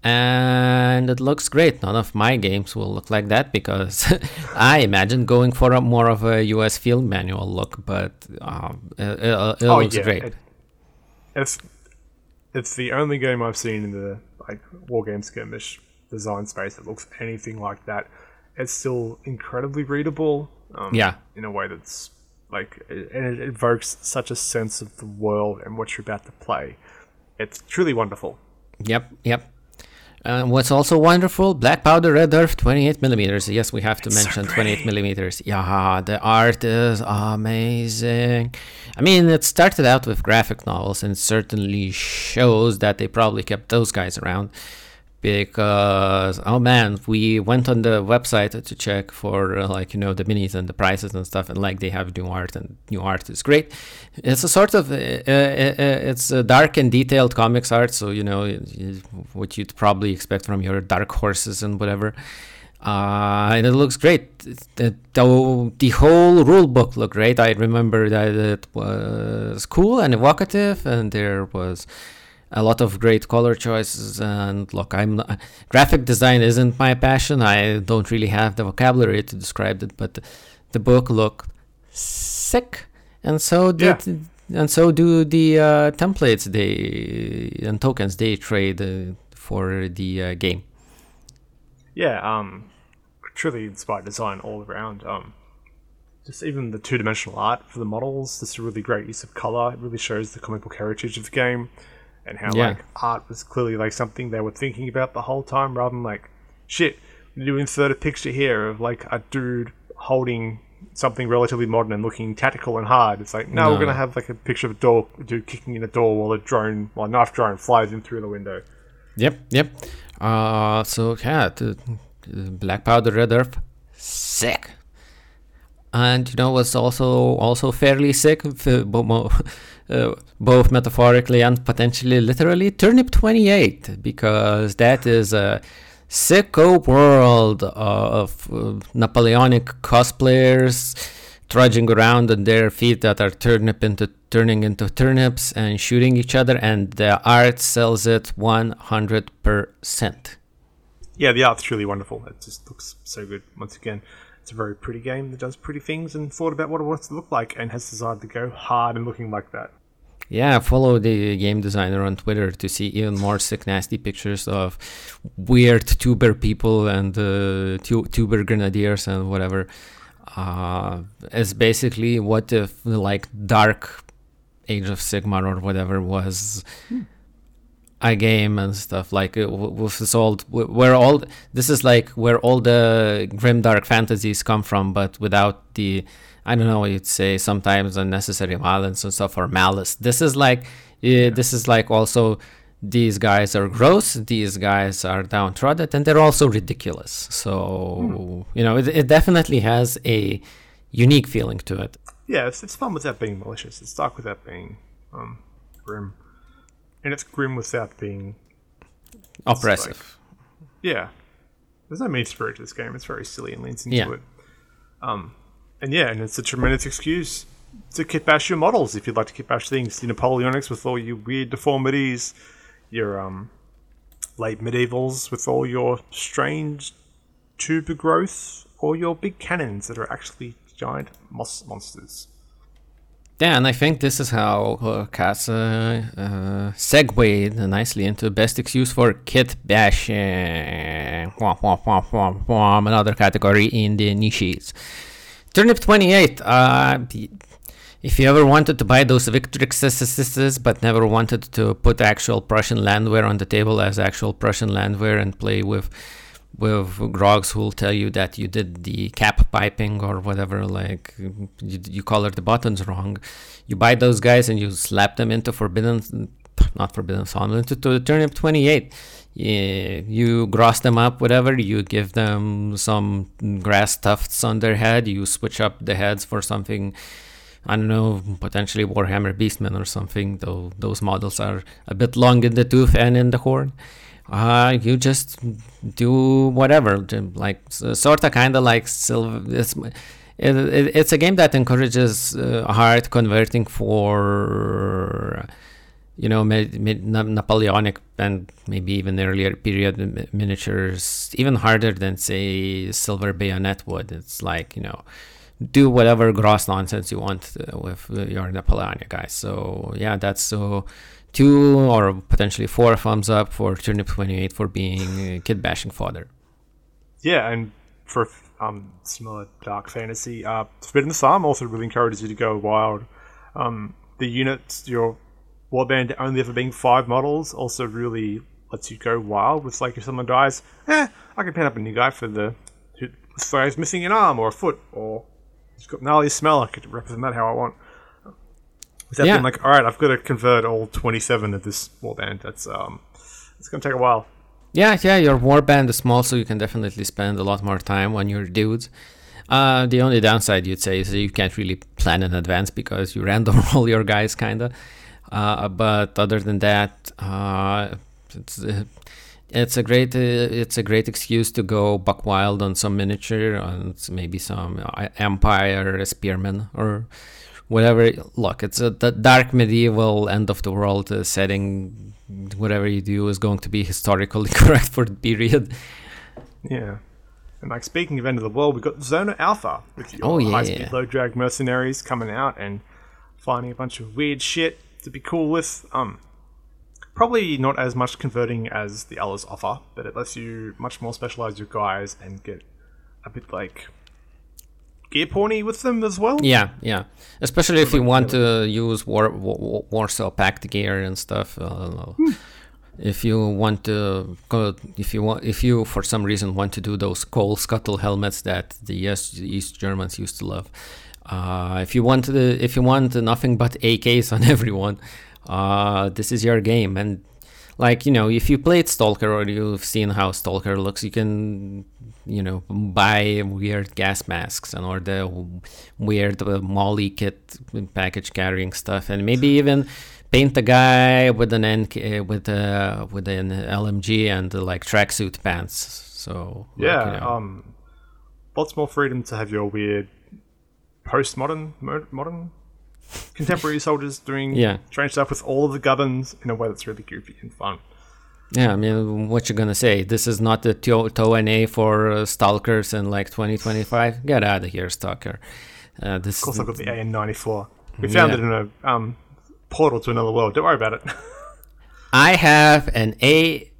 and it looks great. None of my games will look like that because I imagine going for a more of a US field manual look, but um, it, it, it oh, looks yeah. great. It, it's it's the only game I've seen in the like war game skirmish design space that looks anything like that. It's still incredibly readable. Um, yeah, in a way that's like, and it evokes such a sense of the world and what you're about to play. It's truly wonderful. Yep, yep. Uh, what's also wonderful, Black Powder Red Earth 28 millimeters. Yes, we have to it's mention so 28 millimeters. Yeah, the art is amazing. I mean, it started out with graphic novels and certainly shows that they probably kept those guys around because oh man we went on the website to check for uh, like you know the minis and the prices and stuff and like they have new art and new art is great it's a sort of uh, uh, uh it's a dark and detailed comics art so you know what you'd probably expect from your dark horses and whatever uh, and it looks great. The, the, the whole rule book looked great. I remember that it was cool and evocative, and there was a lot of great color choices and look i'm not, graphic design isn't my passion. I don't really have the vocabulary to describe it but the book looked sick. And so did yeah. and so do the uh, templates they and tokens they trade uh, for the uh, game. Yeah um truly inspired design all around. Um just even the two-dimensional art for the models this is a really great use of color. It really shows the comic book heritage of the game and how yeah. like art was clearly like something they were thinking about the whole time rather than like shit you insert a picture here of like a dude holding something relatively modern and looking tactical and hard it's like no, no. we're gonna have like a picture of a door a dude kicking in a door while a drone while a knife drone flies in through the window yep yep uh so yeah the, the black powder red earth sick and you know what's also also fairly sick uh, both metaphorically and potentially literally turnip 28 because that is a sicko world of uh, napoleonic cosplayers trudging around on their feet that are turnip into turning into turnips and shooting each other and the art sells it 100% yeah the art's really wonderful. It just looks so good. Once again it's a very pretty game that does pretty things and thought about what it wants to look like and has decided to go hard and looking like that. Yeah, follow the game designer on Twitter to see even more sick, nasty pictures of weird tuber people and uh, tu- tuber grenadiers and whatever. Uh, it's basically what if like dark Age of Sigmar or whatever was hmm a game and stuff like uh, with this old where all this is like where all the grim dark fantasies come from but without the i don't know you'd say sometimes unnecessary violence and stuff or malice this is like uh, this is like also these guys are gross these guys are downtrodden and they're also ridiculous so mm. you know it, it definitely has a unique feeling to it yeah it's, it's fun without being malicious it's dark without being um, grim and it's grim without being oppressive. Like, yeah, there's no mean spirit to this game. It's very silly and leans into yeah. it. Um, and yeah, and it's a tremendous excuse to kitbash your models if you'd like to kitbash things. Your Napoleonics with all your weird deformities, your um, late medievals with all your strange tuber growth, or your big cannons that are actually giant moss monsters. Yeah, and I think this is how uh, Casa uh, segued nicely into best excuse for kit bashing. Another category in the niches. Turnip 28. Uh, if you ever wanted to buy those Victrix but never wanted to put actual Prussian Landwehr on the table as actual Prussian Landwehr and play with with grogs who will tell you that you did the cap piping or whatever, like you, you colored the buttons wrong. You buy those guys and you slap them into Forbidden, not Forbidden Psalm, into to Turnip 28. Yeah, you gross them up, whatever. You give them some grass tufts on their head. You switch up the heads for something. I don't know, potentially Warhammer Beastmen or something. Though those models are a bit long in the tooth and in the horn uh, you just do whatever, like sort of kind of like silver. It's it, it, it's a game that encourages uh, hard converting for you know mid, mid, Napoleonic and maybe even earlier period miniatures, even harder than say Silver Bayonet would. It's like you know do whatever gross nonsense you want uh, with uh, your Napoleonic guys. So yeah, that's so two or potentially four thumbs up for Turnip 28 for being kit bashing fodder. Yeah, and for um, similar dark fantasy, uh, Forbidden Psalm also really encourages you to go wild. Um, the units, your warband only ever being five models, also really lets you go wild. With like if someone dies, eh, I can pen up a new guy for the who this missing an arm or a foot or he's got gnarly smell. I could represent that how I want. Without Yeah. being like, all right, I've got to convert all twenty-seven of this warband. That's um, it's gonna take a while. Yeah, yeah, your warband is small, so you can definitely spend a lot more time on your dudes. Uh, the only downside you'd say is that you can't really plan in advance because you random roll your guys, kinda. Uh, but other than that, uh, it's uh, it's a great uh, it's a great excuse to go buck wild on some miniature, on maybe some uh, empire spearman or whatever. Look, it's a the dark medieval end of the world uh, setting. Whatever you do is going to be historically correct for the period. Yeah. And like speaking of end of the world, we've got Zona Alpha with your Oh, yeah. high speed low drag mercenaries coming out and finding a bunch of weird shit to be cool with. Um probably not as much converting as the others offer, but it lets you much more specialize your guys and get a bit like gear porny with them as well. Yeah, yeah. Especially if you want to use war, war Warsaw Pact gear and stuff. Uh, If you want to, go, if you want, if you for some reason want to do those coal scuttle helmets that the East, East Germans used to love, uh, if you want the, if you want nothing but AKs on everyone, uh, this is your game. And like you know, if you played Stalker or you've seen how Stalker looks, you can, you know, buy weird gas masks and or the weird uh, MOLLE kit package carrying stuff, and maybe even paint the guy with an NK, uh, with uh, with an LMG and uh, like tracksuit pants. So like, Yeah, you know. um, lots more freedom to have your weird postmodern, mo- modern, contemporary soldiers doing Yeah. strange stuff with all of the gubbins in a way that's really goofy and fun. Yeah, I mean, what you gonna say? This is not the to- TONA for uh, stalkers in like 2025. Get out of here, stalker. Uh, this Of course, I've got the AN94. We Yeah. found it in a um, portal to another world. Don't worry about it. I have an A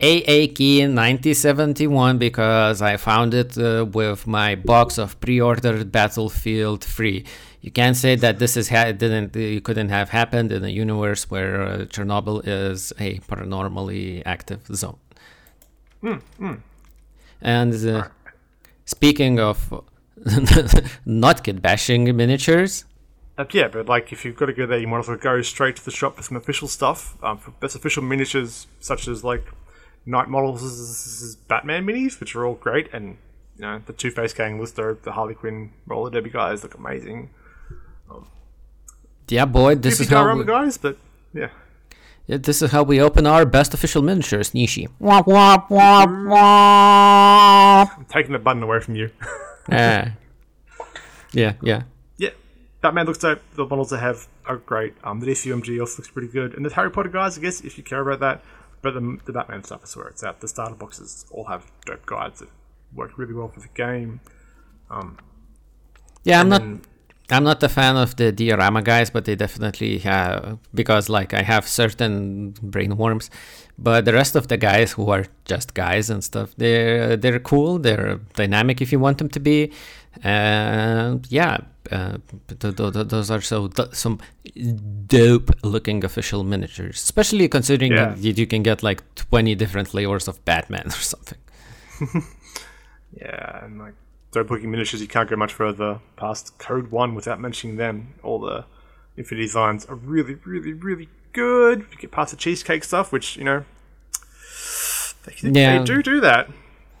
AA key in 1971 because I found it uh, with my box of pre-ordered Battlefield free. You can't say that this is ha- didn't you couldn't have happened in a universe where uh, Chernobyl is a paranormally active zone. And uh, speaking of not kit bashing miniatures, Uh, yeah, but like if you've got to go there, you might as well go straight to the shop for some official stuff. Um, for best official miniatures, such as like Knight Models' is Batman minis, which are all great, and you know the Two Face Gang Lister, the Harley Quinn roller derby guys look amazing. yeah, boy, this is how diorama we, guys, but yeah, Yeah, this is how we open our best official miniatures, Nishi. Womp womp womp womp. I'm taking the button away from you. Ah. yeah, yeah. yeah, Batman looks dope. The models they have are great. Um, the DCUMG also looks pretty good, and the Harry Potter guys, I guess, if you care about that. But the, the Batman stuff is where it's at. The starter boxes all have dope guides that work really well for the game. Um, yeah, I'm not. I'm not a fan of the diorama guys, but they definitely have because like I have certain brain worms, but the rest of the guys who are just guys and stuff, they're they're cool. They're dynamic if you want them to be, and yeah, uh, th- th- th- those are so some dope looking official miniatures, especially considering Yeah. that you can get like twenty different flavors of Batman or something. Yeah, and like dope looking miniatures, you can't go much further past Code One without mentioning them. All the Infinity designs are really, really, really good. You get past the cheesecake stuff, which you know they, Yeah. they do do that,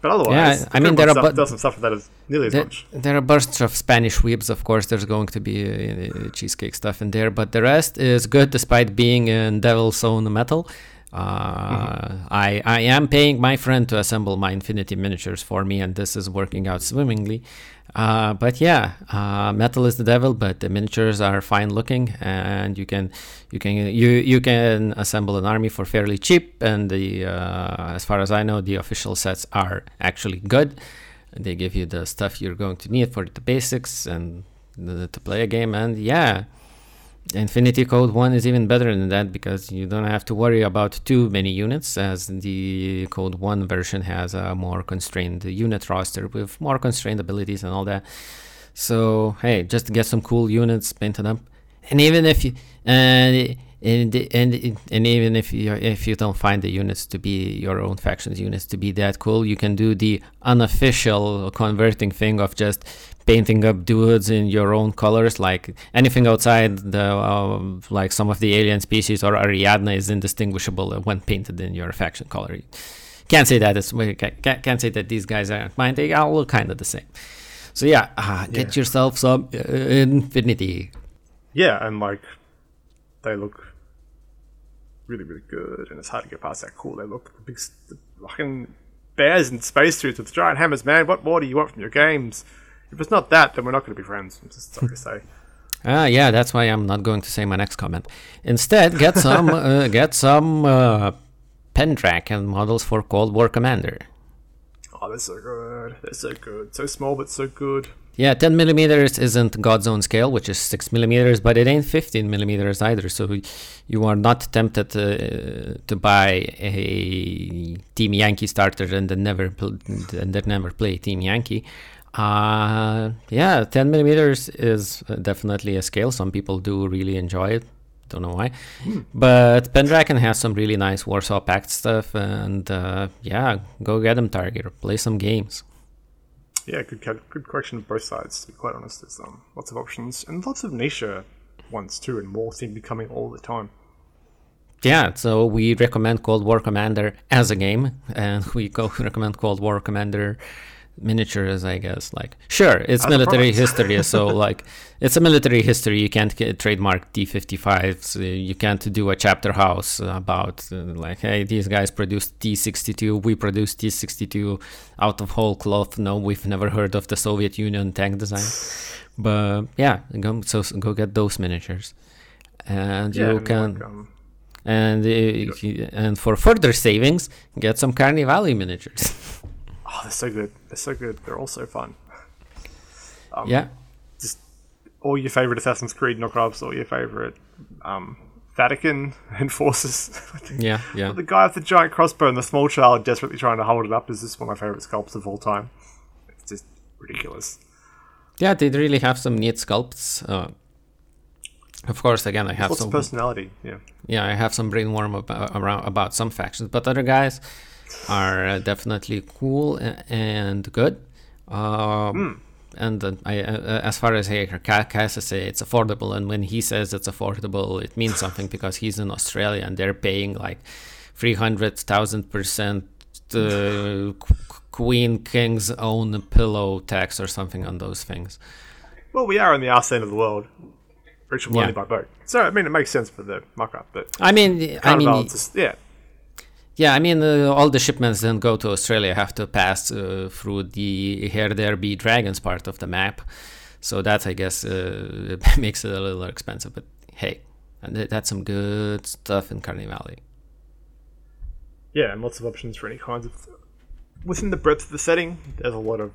but otherwise, Yeah, I mean, there are bu- doesn't suffer that as nearly as There, much. there are bursts of Spanish weebs, of course. There's going to be uh, cheesecake stuff in there, but the rest is good despite being in Devil's Own metal. Uh, I I am paying my friend to assemble my Infinity miniatures for me, and this is working out swimmingly. Uh, but yeah, uh, metal is the devil, but the miniatures are fine looking, and you can you can you you can assemble an army for fairly cheap. And the uh, as far as I know, the official sets are actually good. They give you the stuff you're going to need for the basics and the, to play a game. And yeah, Infinity Code 1 is even better than that because you don't have to worry about too many units, as the Code 1 version has a more constrained unit roster with more constrained abilities and all that. So, hey, just get some cool units, painted up. And even if you. And, and, and, and even if you if you don't find the units to be your own factions units to be that cool, you can do the unofficial converting thing of just painting up dudes in your own colors like anything outside the uh, like some of the alien species or Ariadna is indistinguishable when painted in your faction color can't say that it's can't, can't say that these guys aren't mine they all look kind of the same so yeah, uh, get Yeah. yourself some uh, infinity Yeah, and like they look really, really good, and it's hard to get past that cool. They look the big, the fucking bears in spacesuits with giant hammers, man. What more do you want from your games? If it's not that, then we're not going to be friends. I'm just sorry to say. Ah, yeah, that's why I'm not going to say my next comment. Instead, get some uh, get some uh, and models for Cold War Commander. Oh, they're so good. They're so good. So small, but so good. Yeah, 10 millimeters isn't God's own scale, which is 6 millimeters, but it ain't 15 millimeters either. So you are not tempted to, to buy a Team Yankee starter and then never pl- and then never play Team Yankee. Uh, yeah, 10 millimeters is definitely a scale. Some people do really enjoy it. Don't know why. But Pendraken has some really nice Warsaw Pact stuff, and uh, yeah, go get them, Target, or play some games. Yeah, good good correction of both sides. To be quite honest, there's um, lots of options and lots of niche ones too, and more seem to be coming all the time. Yeah, so we recommend Cold War Commander as a game, and we go recommend Cold War Commander miniatures, I guess. Like, sure, it's As military history, so like, it's a military history. You can't get trademark T55s. uh, You can't do a chapter house about uh, like, hey, these guys produced T62, we produced T62 out of whole cloth. No, we've never heard of the Soviet Union tank design. But yeah, go so go get those miniatures, and Yeah, you can. like, um, And uh, and for further savings, get some Carnevale miniatures. oh, they're so good. They're so good. They're all so fun. Um, yeah, just all your favorite Assassin's Creed knockoffs, all your favorite um, Vatican enforcers. yeah, yeah. The guy with the giant crossbow and the small child desperately trying to hold it up is just one of my favorite sculpts of all time. It's just ridiculous. Yeah, they really have some neat sculpts. Uh, of course, again, I have Lots some. personality. Yeah. yeah, I have some brainworm about, around about some factions, but other guys are uh, definitely cool and good. Um, And uh, I, uh, as far as Cass say, it's affordable, and when he says it's affordable, it means something because he's in Australia and they're paying like three hundred thousand percent uh, Queen King's own pillow tax or something on those things. Well, we are in the arse end of the world, reachable Yeah. only by boat. So, I mean, it makes sense for the mock up, but I mean, I mean, just, yeah. Yeah, I mean, uh, all the shipments that go to Australia have to pass uh, through the Here There Be Dragons part of the map. So that, I guess, uh, makes it a little expensive. But hey, and that's some good stuff in Carnevale. Yeah, and lots of options for any kinds of. Within the breadth of the setting, there's a lot of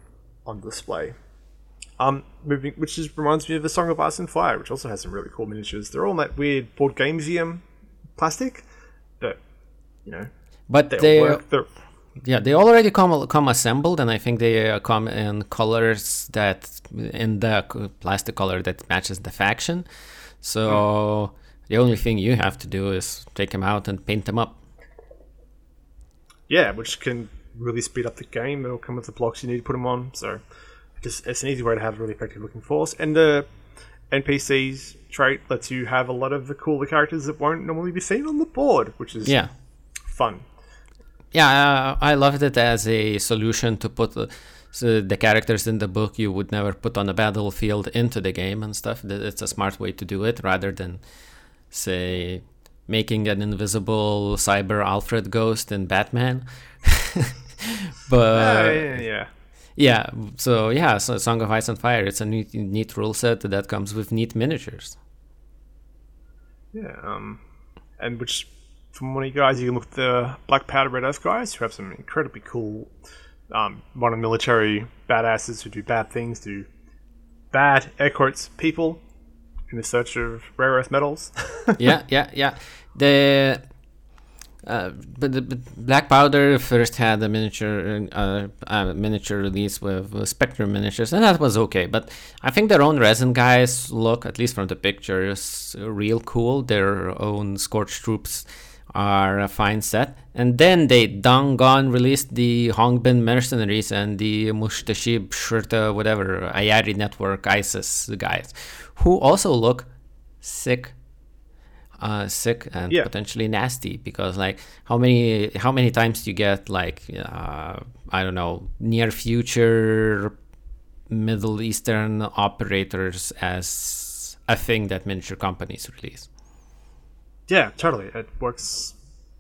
on display. Um, moving, which is reminds me of the Song of Ice and Fire, which also has some really cool miniatures. They're all in that weird board game museum plastic, but you know But they they, work. They're, yeah, they already come come assembled, and I think they uh, come in colors that in the plastic color that matches the faction. So the only thing you have to do is take them out and paint them up. yeah, which can really speed up the game. It'll come with the blocks you need to put them on. So, just it's an easy way to have a really effective looking force. And the NPCs trait lets you have a lot of the cooler characters that won't normally be seen on the board, which is Yeah. fun. Yeah, uh, I loved it as a solution to put the, the characters in the book you would never put on a battlefield into the game and stuff. It's a smart way to do it rather than, say, making an invisible cyber Alfred ghost in Batman. but Uh, yeah, yeah. yeah, so yeah, so Song of Ice and Fire. It's a neat, neat rule set that comes with neat miniatures. Yeah, um, and which from one of you guys, you can look at the Black Powder Red Earth guys who have some incredibly cool um, modern military badasses who do bad things, do bad air quotes people in the search of rare earth metals. yeah, yeah, yeah. The uh, but the but Black Powder first had a miniature uh, uh, miniature release with, with Spectrum miniatures, and that was okay. But I think their own resin guys look, at least from the pictures, real cool. Their own Scorched Troops are a fine set. And then they doggone released the Hongbin Mercenaries and the Mushtashib Shurta, whatever, Ayari Network ISIS guys, who also look sick uh, sick and Yeah. potentially nasty because like how many how many times do you get like uh, I don't know near future Middle Eastern operators as a thing that miniature companies release. Yeah, totally. It works.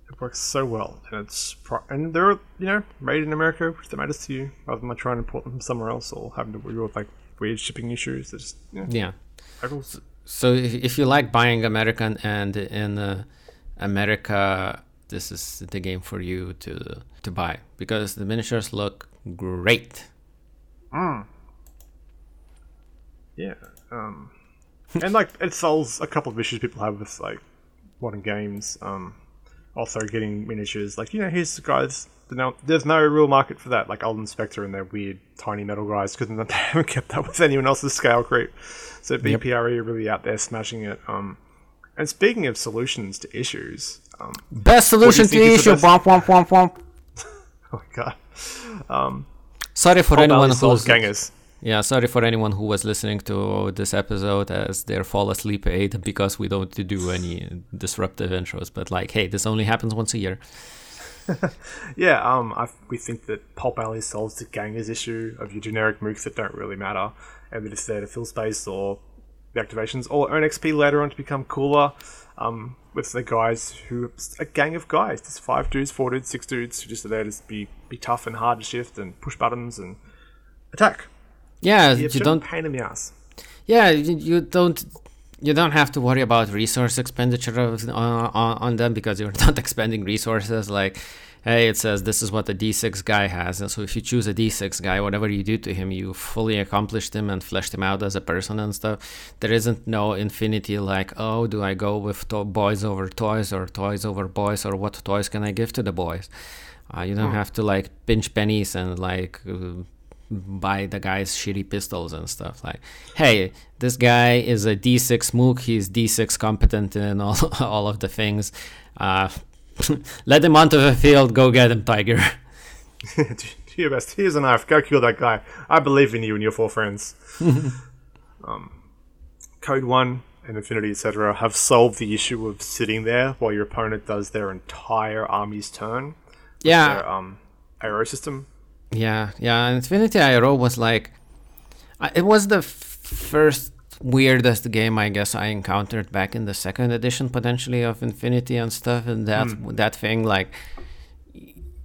It works so well, and it's pro- and they're you know made in America, which matters to you, rather than like trying to import them from somewhere else or having to deal with like weird shipping issues. Just you know, Yeah. So if, if you like buying American and in uh, America, this is the game for you to to buy because the miniatures look great. Yeah. Um, and like it solves a couple of issues people have with like modern games. Um, also getting miniatures. Like you know, here's the guys. There's no real market for that. Like Alden Spectre and their weird tiny metal guys because they haven't kept up with anyone else's scale creep. So BPRE are really out there smashing it. Um, and speaking of solutions to issues, um, Best solution to issue. Womp, womp, womp, womp. oh my god, Sorry for anyone who's gangers. Yeah. Sorry for anyone who was listening to this episode as their fall asleep aid because we don't do any disruptive intros. But like, hey, this only happens once a year. Yeah, um, I, we think that Pulp Alley solves the gangers issue of your generic mooks that don't really matter, and that it's there to fill space or the activations, or earn XP later on to become cooler. Um, with the guys who a gang of guys, there's five dudes, four dudes, six dudes who just are there to be be tough and hard to shift and push buttons and attack. Yeah, You you don't pain in the ass. Yeah, you, you don't you don't have to worry about resource expenditure of, uh, on, on them because you're not expending resources. Like, hey, it says this is what the D6 guy has, and so if you choose a D6 guy, whatever you do to him, you fully accomplished him and fleshed him out as a person and stuff. There isn't no infinity like, oh, do I go with to- boys over toys or toys over boys or what toys can I give to the boys? Uh, you don't have to like pinch pennies and like. Uh, buy the guy's shitty pistols and stuff. Like, hey, this guy is a D6 mook. He's D6 competent in all, all of the things. Uh, let him onto the field. Go get him, Tiger. do your best. Here's a knife. Go kill that guy. I believe in you and your four friends. um, Code One and Infinity, etc., have solved the issue of sitting there while your opponent does their entire army's turn. Yeah, Their um, ARO system. Yeah, yeah. Infinity IRO was like, it was the first weirdest game I guess I encountered back in the second edition potentially of Infinity and stuff, and that that thing like.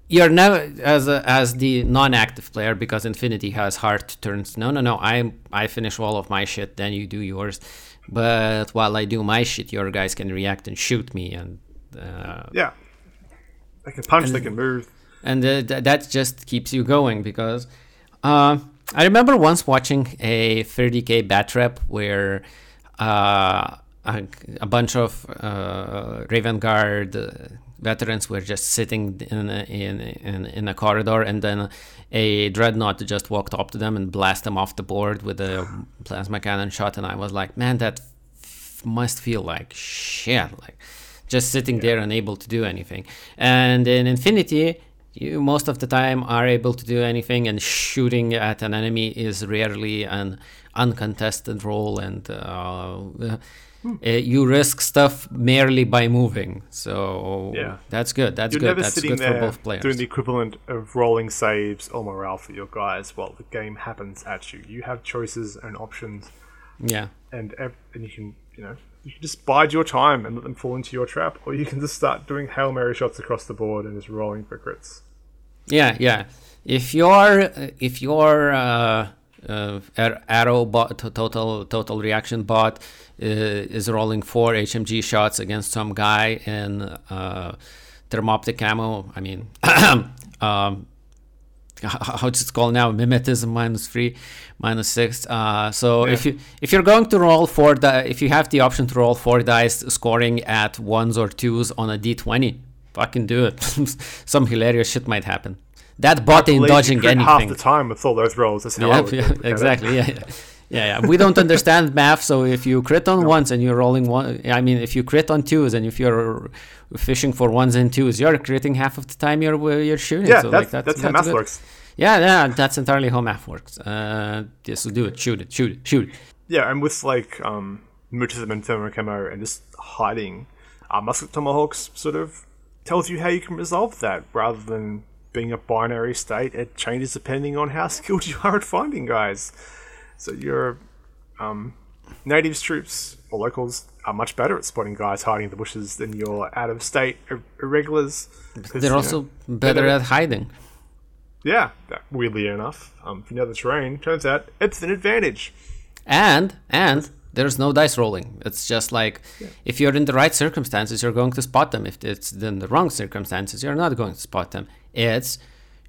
You're never as a, as the non-active player because Infinity has hard turns. No, no, no. I I finish all of my shit, then you do yours. But while I do my shit, your guys can react and shoot me, and uh, Yeah. They can punch, they can move. And uh, th- that just keeps you going because uh, I remember once watching a 30k bat rep where uh, a, a bunch of uh, Raven Guard uh, veterans were just sitting in a, in, in in a corridor, and then a dreadnought just walked up to them and blasted them off the board with a plasma cannon shot, and I was like, man, that f- must feel like shit, like just sitting there unable to do anything. And in Infinity, you most of the time are able to do anything, and shooting at an enemy is rarely an uncontested role, and uh, uh, you risk stuff merely by moving. So Yeah. that's good. That's You're good. never That's sitting good there for both players. doing the equivalent of rolling saves or morale for your guys while the game happens at you. You have choices and options, yeah. and and you can you know you can just bide your time and let them fall into your trap, or you can just start doing hail mary shots across the board and just rolling for crits. Yeah, yeah. If your if your uh, uh, ar- ARO bot, total total reaction bot uh, is rolling four HMG shots against some guy in uh, thermoptic ammo, I mean, um, how it's called now, mimetism minus three, minus six. Uh, so if you if you're going to roll four, di- if you have the option to roll four dice, scoring at ones or twos on a d20, fucking do it. Some hilarious shit might happen. That bot ain't dodging anything. half the time with all those rolls. That's how Yep, yeah, look at it. exactly. Yeah, yeah, yeah, yeah. We don't understand math, so if you crit on ones and you're rolling one, I mean, if you crit on twos and if you're fishing for ones and twos, you're critting half of the time you're you're shooting. Yeah, so that's, like that's, how math good. works. Yeah, yeah, that's entirely how math works. Uh, yes, do it, shoot it, shoot it, shoot it. Yeah, and with like um, mimetism and thermo camo and just hiding uh, musket tomahawks sort of tells you how you can resolve that rather than being a binary state. It changes depending on how skilled you are at finding guys. So your um, natives troops or locals are much better at spotting guys hiding in the bushes than your out of state ir- irregulars. They're know, also better they're- at hiding. Yeah, weirdly enough, um, if you know the terrain, turns out it's an advantage. and and there's no dice rolling. It's just like if you're in the right circumstances you're going to spot them. If it's in the wrong circumstances you're not going to spot them. It's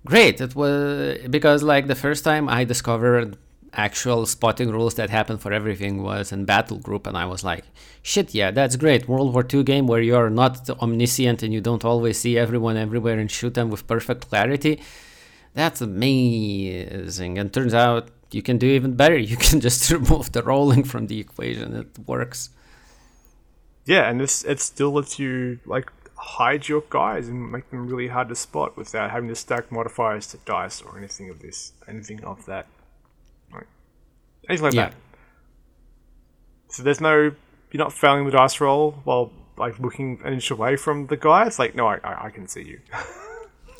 great. It was because like the first time i discovered actual spotting rules that happen for everything was in battle group and i was like shit yeah that's great. World war ii game where you're not omniscient and you don't always see everyone everywhere and shoot them with perfect clarity that's amazing. And turns out you can do even better. You can just remove the rolling from the equation. It works. Yeah, and this it still lets you like hide your guys and make them really hard to spot without having to stack modifiers to dice or anything of this, anything of that, like anything like Yeah. that. So there's no you're not failing the dice roll while like looking an inch away from the guy. It's like no, I I, I can see you.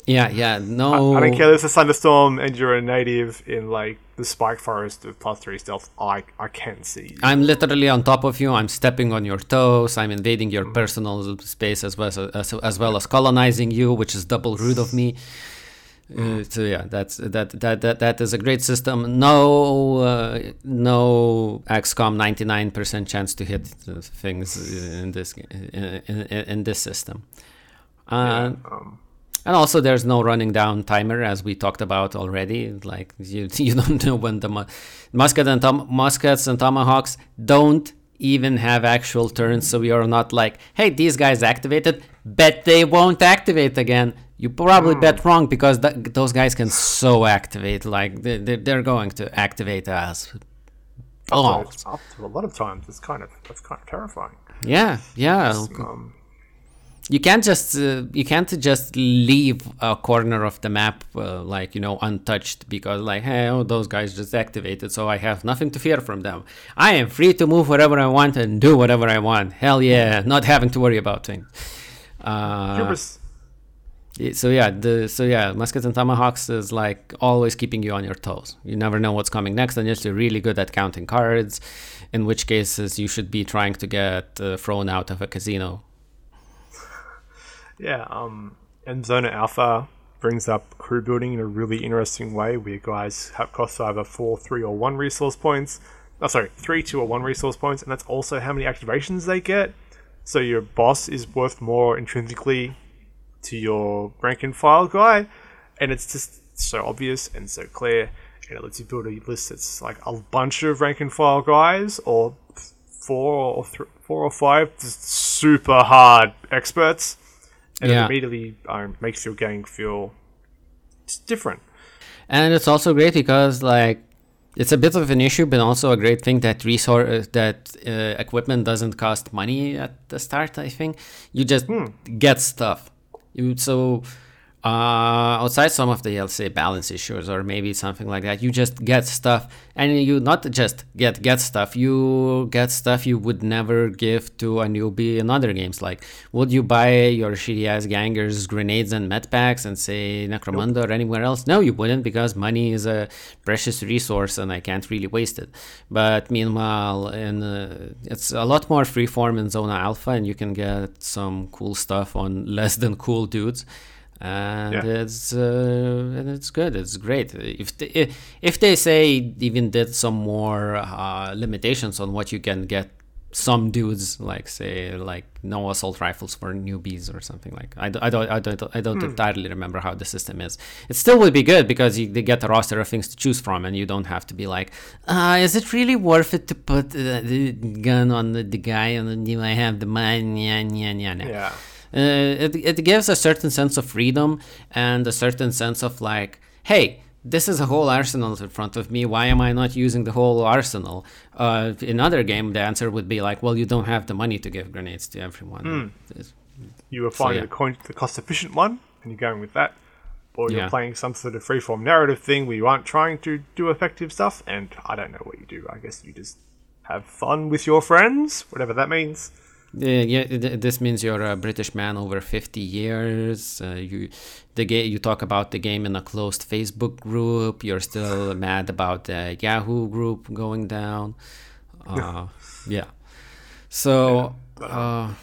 Yeah, yeah. No. I don't care. There's a thunderstorm and you're a native in like the spike forest of plus three stealth. I I can't see you. I'm literally on top of you. I'm stepping on your toes. I'm invading your personal space as well as, as, as well as colonizing you, which is double rude of me. Uh, so yeah, that's that that that that is a great system. No, uh, no XCOM 99% chance to hit things in this in, in, in this system. Uh, Um, and also, there's no running down timer, as we talked about already. Like you, you don't know when the mu- musket and tom- muskets and tomahawks don't even have actual turns, so you're not like, hey, these guys activated, bet they won't activate again. You probably bet wrong because th- those guys can so activate, like they, they- they're going to activate us. Oh, a lot of times it's kind of that's kind of terrifying. yeah, yeah. Um, you can't just uh, you can't just leave a corner of the map uh, like you know untouched because like hey oh those guys just activated so i have nothing to fear from them. I am free to move wherever i want and do whatever i want. Hell yeah not having to worry about things. Uh, so yeah the so yeah muskets and tomahawks is like always keeping you on your toes. You never know what's coming next unless you're really good at counting cards in which cases you should be trying to get uh, thrown out of a casino Yeah, um, and Zona Alpha brings up crew building in a really interesting way where guys have cost either four, three, or one resource points. Oh, sorry, three, two, or one resource points, and that's also how many activations they get. So your boss is worth more intrinsically to your rank and file guy, and it's just so obvious and so clear, and it lets you build a list that's like a bunch of rank and file guys, or four or four or five just super hard experts and Yeah. it immediately um, makes your gang feel just different. and it's also great because like it's a bit of an issue but also a great thing that resource that uh, equipment doesn't cost money at the start i think you just get stuff you so uh, outside some of the, let's say, balance issues or maybe something like that, you just get stuff, and you not just get get stuff, you get stuff you would never give to a newbie in other games. Like, would you buy your shitty ass gangers grenades and med packs and say Necromunda nope. or anywhere else? No, you wouldn't because money is a precious resource and I can't really waste it. But meanwhile, in uh, it's a lot more freeform in Zona Alpha, and you can get some cool stuff on less than cool dudes and yeah. it's uh, and it's good. It's great. If they, if they say even did some more uh, limitations on what you can get, some dudes like say like no assault rifles for newbies or something like. I, I don't I don't I don't hmm. entirely remember how the system is. It still would be good because you they get a roster of things to choose from, and you don't have to be like, uh, is it really worth it to put uh, the gun on the, the guy and do I have the money? Yeah, yeah, yeah. Yeah it, it gives a certain sense of freedom and a certain sense of like, hey, this is a whole arsenal in front of me. Why am I not using the whole arsenal? Uh, in other game, the answer would be like, well, you don't have the money to give grenades to everyone. Mm. You were finding so, yeah. the, the cost efficient one, and you're going with that. Or you're yeah. playing some sort of freeform narrative thing where you aren't trying to do effective stuff, and I don't know what you do. I guess you just have fun with your friends, whatever that means. Uh, yeah, this means you're a British man over 50 years. Uh, you, the game, you talk about the game in a closed Facebook group. You're still mad about the Yahoo group going down. Uh, yeah. So, uh,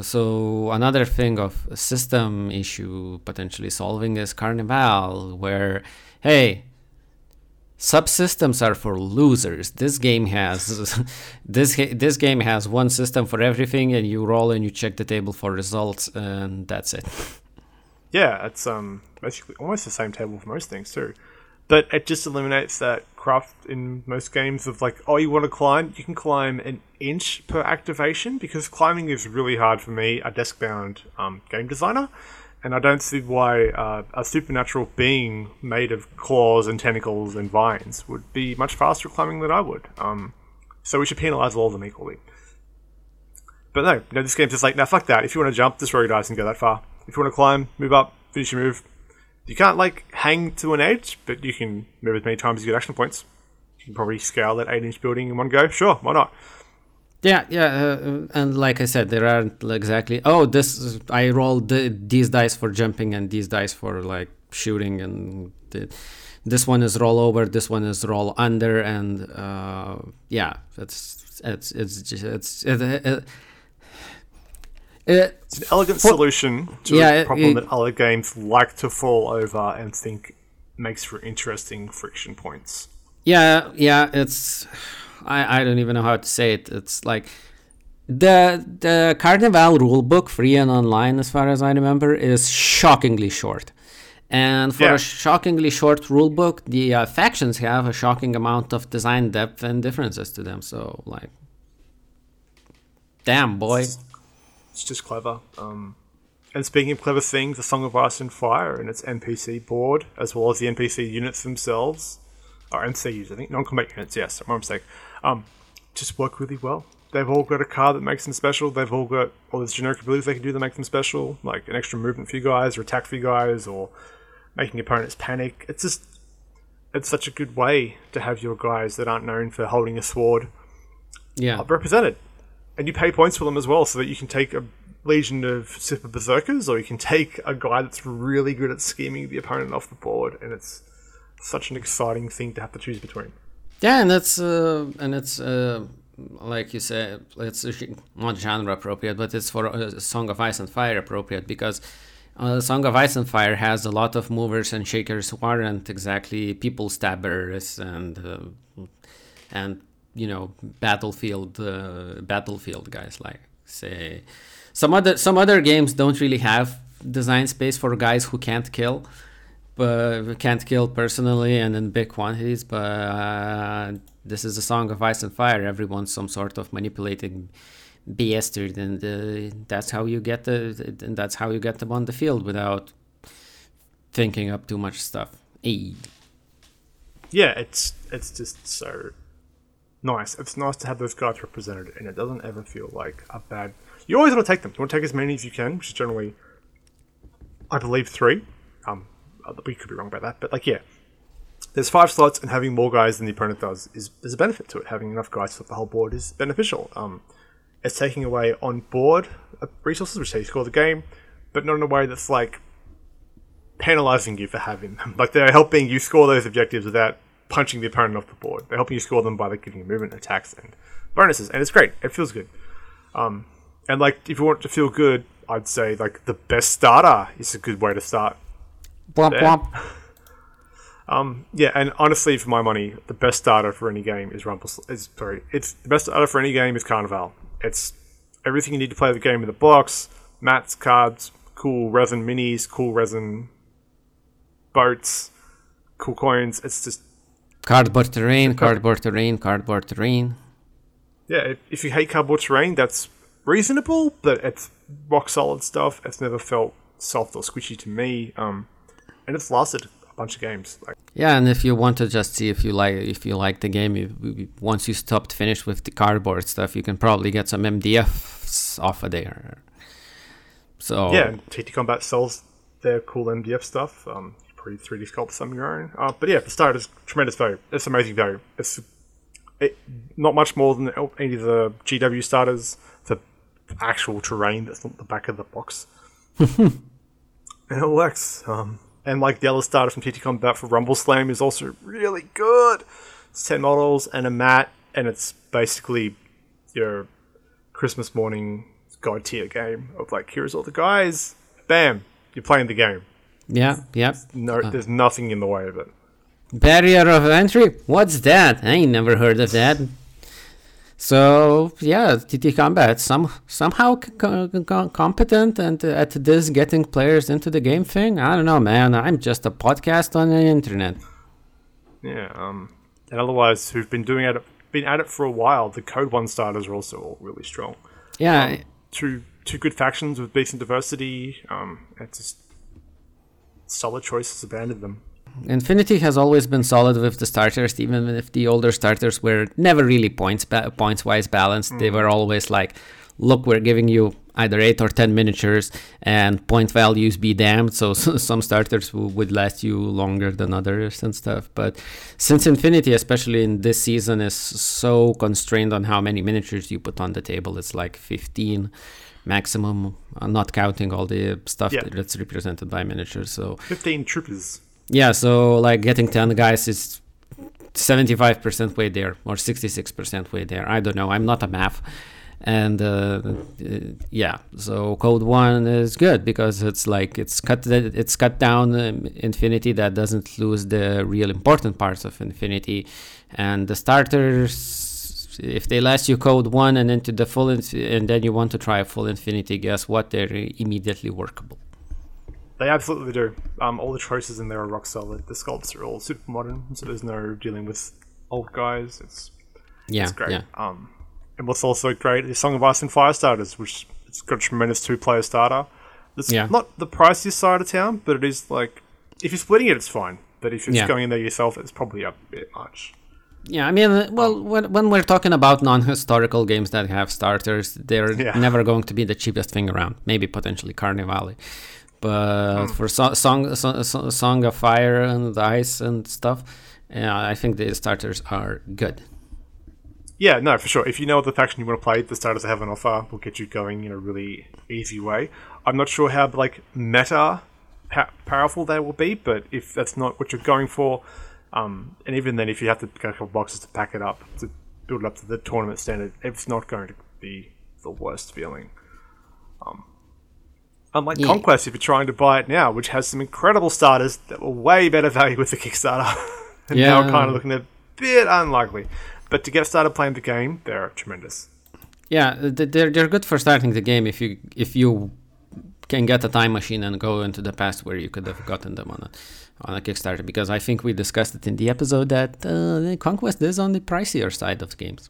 so another thing of system issue potentially solving is Carnevale, where hey, subsystems are for losers. This game has this this game has one system for everything and you roll and you check the table for results and that's it. Yeah it's um basically almost the same table for most things too. But it just eliminates that craft in most games of like oh you want to climb? You can climb an inch per activation because climbing is really hard for me a desk bound um, game designer and I don't see why uh, a supernatural being made of claws and tentacles and vines would be much faster climbing than I would. Um, so we should penalize all of them equally. But no, no, this game's just like, now fuck that. If you want to jump, just roll your dice and go that far. If you want to climb, move up, finish your move. You can't like hang to an edge, but you can move as many times as you get action points. You can probably scale that 8 inch building in one go. Sure, why not? Yeah, yeah, uh, and like I said, there aren't exactly. Oh, this I rolled the, these dice for jumping and these dice for like shooting, and the, this one is roll over, this one is roll under, and uh, yeah, it's it's it's just, it's it, it, it, it's an elegant for, solution to yeah, a problem that other games like to fall over and think makes for interesting friction points. Yeah, yeah, it's I, I don't even know how to say it. It's like the the Carnevale rulebook, free and online, as far as I remember, is shockingly short. And for yeah. a shockingly short rulebook, the uh, factions have a shocking amount of design depth and differences to them. So, like, damn boy, it's, it's just clever. Um, and speaking of clever things, the Song of Ice and Fire and its NPC board, as well as the NPC units themselves, or NCUs, I think, non-combat units. Yes, my mistake um, just work really well. They've all got a card that makes them special. They've all got all these generic abilities they can do that make them special, like an extra movement for you guys, or attack for you guys, or making opponents panic. It's just it's such a good way to have your guys that aren't known for holding a sword, yeah, represented, and you pay points for them as well, so that you can take a legion of super berserkers, or you can take a guy that's really good at scheming the opponent off the board, and it's such an exciting thing to have to choose between. Yeah, and that's uh, and it's uh, like you said, it's not genre appropriate, but it's for uh, Song of Ice and Fire appropriate because uh, Song of Ice and Fire has a lot of movers and shakers who aren't exactly people stabbers and uh, and you know battlefield uh, battlefield guys like say some other some other games don't really have design space for guys who can't kill but can't kill personally and in big quantities. But uh, this is a song of ice and fire. Everyone's some sort of manipulating bastard, and uh, that's how you get the. And that's how you get them on the field without thinking up too much stuff. Hey. Yeah, it's it's just so nice. It's nice to have those guys represented, and it doesn't ever feel like a bad. You always want to take them. You want to take as many as you can, which is generally, I believe, three we could be wrong about that, but like, yeah, there's five slots, and having more guys than the opponent does is there's a benefit to it. Having enough guys for the whole board is beneficial. Um, it's taking away on board uh, resources, which they score the game, but not in a way that's like penalizing you for having them. Like they're helping you score those objectives without punching the opponent off the board. They're helping you score them by like giving you movement, attacks, and bonuses, and it's great. It feels good. Um, and like if you want to feel good, I'd say like the best starter is a good way to start. Bwomp Yeah. bwomp. Um, yeah, and honestly, for my money, the best starter for any game is Rumble. Is sorry, it's the best starter for any game is Carnevale. It's everything you need to play the game in the box: mats, cards, cool resin minis, cool resin boats, cool coins. It's just Cardboard terrain, cardboard terrain, cardboard terrain. yeah. If, if you hate cardboard terrain, that's reasonable, but it's rock solid stuff. It's never felt soft or squishy to me. Um, and it's lasted a bunch of games. Like Yeah, and if you want to just see if you like if you like the game, you, once you stopped finished with the cardboard stuff, you can probably get some MDFs off of there. So Yeah, and TT Combat sells their cool MDF stuff. Um, you probably 3D sculpt some of your own. Uh, but yeah, for starters, tremendous value. It's amazing value. It's it, not much more than any of the GW starters. The actual terrain that's not the back of the box. and it works. Um, and like the other starter from TT Combat for Rumble Slam is also really good. It's 10 models and a mat, and it's basically your Christmas morning god tier game of like, here's all the guys. Bam, you're playing the game. yeah, yeah. No, uh. there's nothing in the way of it. Barrier of entry? What's that? I ain't never heard of that. So yeah, TT Combat some somehow co- co- competent and uh, at this getting players into the game thing. I don't know, man. I'm just a podcast on the internet. Yeah. Um, and otherwise, who've been doing it, been at it for a while, the Code One starters are also all really strong. Yeah, Two two good factions with decent diversity. Um, it's just solid choices abandoned them. Infinity has always been solid with the starters, even if the older starters were never really points ba- points wise balanced. They were always like, "Look, we're giving you either eight or ten miniatures, and point values be damned." So, some starters w- would last you longer than others and stuff. But since Infinity, especially in this season, is so constrained on how many miniatures you put on the table, it's like fifteen maximum, uh, not counting all the stuff Yeah. that's represented by miniatures. So. Fifteen troopers. Yeah, so like getting 10 guys is 75% way there or 66% way there. I don't know. I'm not a math. And uh, yeah, so code one is good because it's like it's cut it's cut down infinity that doesn't lose the real important parts of infinity, and the starters if they last you code one and into the full inf- and then you want to try a full infinity, guess what? They're immediately workable. They absolutely do. Um, all the choices in there are rock solid. The sculpts are all super modern, so there's no dealing with old guys. It's Yeah, it's great. yeah. Um, and what's also great is Song of Ice and Fire starters, which it's got a tremendous two-player starter. It's Yeah. not the priciest side of town, but it is like if you're splitting it, it's fine. But if you're Yeah. going in there yourself, it's probably a bit much. Yeah, I mean, uh, well, when, when we're talking about non-historical games that have starters, they're Yeah. never going to be the cheapest thing around. Maybe potentially Carnevale, but for so- song, so- so- Song of Fire and Ice and stuff, yeah, I think the starters are good. Yeah, no, for sure. If you know what the faction you want to play, the starters they have on offer will get you going in a really easy way. I'm not sure how like meta powerful they will be, but if that's not what you're going for, um, and even then, if you have to get a couple boxes to pack it up to build it up to the tournament standard, it's not going to be the worst feeling. Um, unlike Yeah. Conquest, if you're trying to buy it now, which has some incredible starters that were way better value with the Kickstarter, and now Yeah. kind of looking a bit unlikely. But to get started playing the game, they're tremendous. Yeah, they're they're good for starting the game if you if you can get a time machine and go into the past where you could have gotten them on a on a Kickstarter. Because I think we discussed it in the episode that uh, Conquest is on the pricier side of games.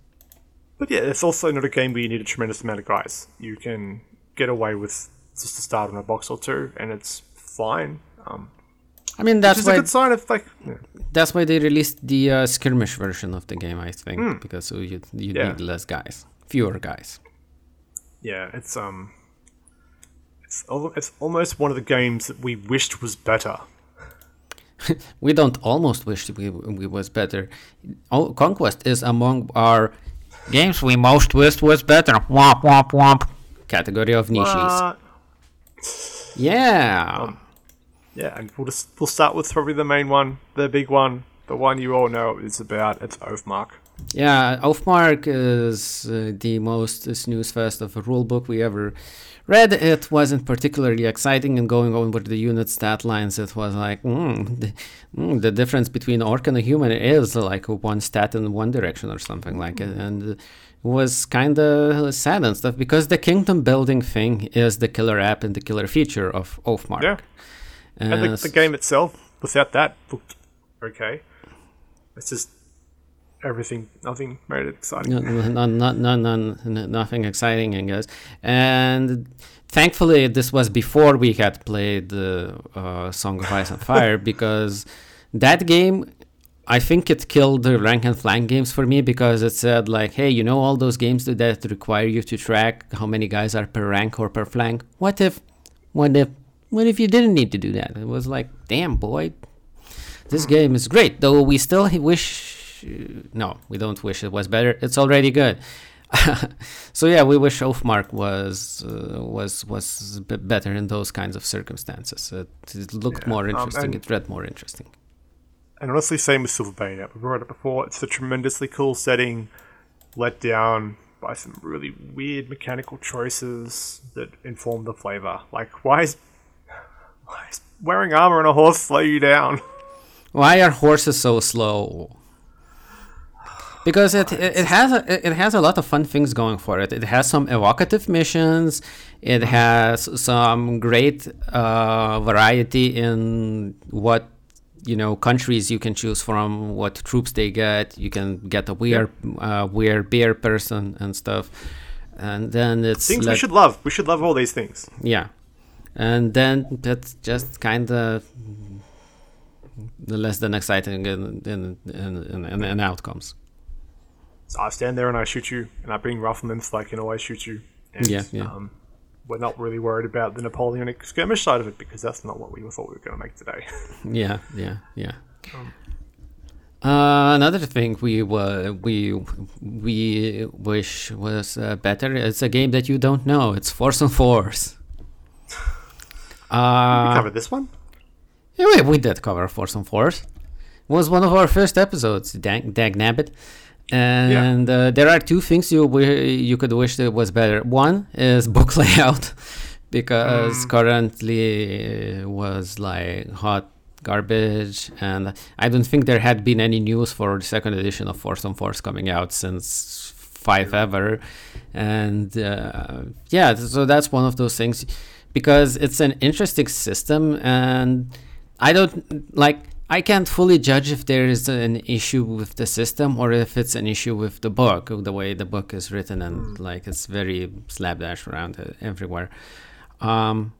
But yeah, it's also not a game where you need a tremendous amount of guys. You can get away with just a start on a box or two, and it's fine. Um, I mean, that's is a why good sign of like, yeah. that's why they released the uh, skirmish version of the game. I think because you you Yeah. need less guys, fewer guys. yeah, it's um, It's, al- it's almost one of the games that we wished was better. We don't almost wish we, we was better. Oh, Conquest is among our games we most wished was better. Womp womp womp. Category of niches. Yeah. yeah, and we'll just we'll start with probably the main one, the big one, the one you all know is about. It's Oathmark. Yeah, Oathmark is uh, the most snooze fest of a rulebook we ever read. It wasn't particularly exciting, and going over the unit stat lines, it was like, mm, the, mm, the difference between orc and a human is like one stat in one direction or something like it. And was kind of sad and stuff because the kingdom building thing is the killer app and the killer feature of Oathmark. Yeah. And the, Uh, the game itself, without that, okay. It's just everything, nothing made it exciting. no, no, no, no, no, no, nothing exciting, I guess. And thankfully, this was before we had played the uh, Song of Ice and Fire because that game, I think it killed the rank and flank games for me because it said like, hey, you know all those games that- require you to track how many guys are per rank or per flank. What if, what if, what if you didn't need to do that? It was like, damn boy, this game is great. Though we still wish, no, we don't wish it was better. It's already good. so yeah, we wish Oathmark was uh, was was better in those kinds of circumstances. It, it looked more um, interesting. and- it read more interesting. And honestly, same with Silver Bayonet. We've brought it before. It's a tremendously cool setting, let down by some really weird mechanical choices that inform the flavor. Like, why is, why is wearing armor on a horse slow you down? Why are horses so slow? Because it, it, it has a, it has a lot of fun things going for it. It has some evocative missions. It has some great uh, variety in what you know countries you can choose from, what troops they get. You can get a weird uh, weird bear person and stuff. And then it's Things we should love. We should love all these things. yeah, and then that's just kind of less than exciting in in, in, in, in outcomes. So I stand there and I shoot you, and I bring riflemen so I can always shoot you. And, Yeah, yeah. Um, we're not really worried about the Napoleonic skirmish side of it because that's not what we thought we were going to make today. Yeah, yeah, yeah. Uh, another thing we uh, we we wish was uh, better. It's a game that you don't know. It's Force and Force. we Uh, covered this one. yeah, we, we did cover Force on Force. It was one of our first episodes. Dag, dag nabbit. And uh, there are two things you you could wish that was better. One is book layout, because currently uh, was like hot garbage, and I don't think there had been any news for the second edition of Force on Force coming out since five ever, and uh, yeah, so that's one of those things because it's an interesting system, and I don't like. I can't fully judge if there is an issue with the system or if it's an issue with the book, the way the book is written, and like it's very slapdash around uh, everywhere. Um,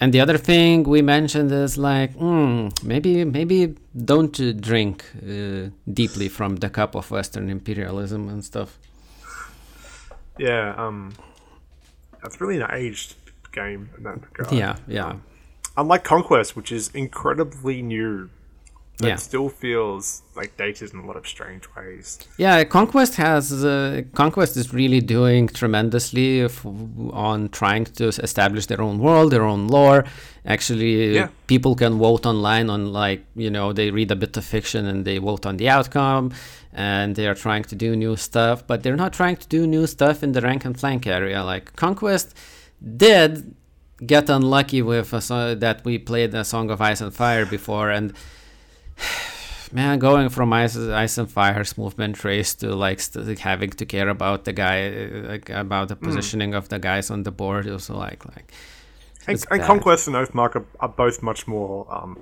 and the other thing we mentioned is like, mm, maybe maybe don't drink uh, deeply from the cup of Western imperialism and stuff. Yeah, um, it's really an aged game in that regard. Yeah, yeah, Unlike Conquest, which is incredibly new, but Yeah. still feels like dated in a lot of strange ways. yeah. Conquest has uh, Conquest is really doing tremendously f- on trying to establish their own world, their own lore. Actually, Yeah. people can vote online on like you know they read a bit of fiction and they vote on the outcome, and they are trying to do new stuff, but they're not trying to do new stuff in the rank and flank area. Like Conquest did get unlucky with a so- that we played a Song of Ice and Fire before, and man, going from Ice, Ice and Fire's movement trace to like st- having to care about the guy, like about the positioning of the guys on the board, was like like And, and. Conquest and Oathmark are, are both much more um,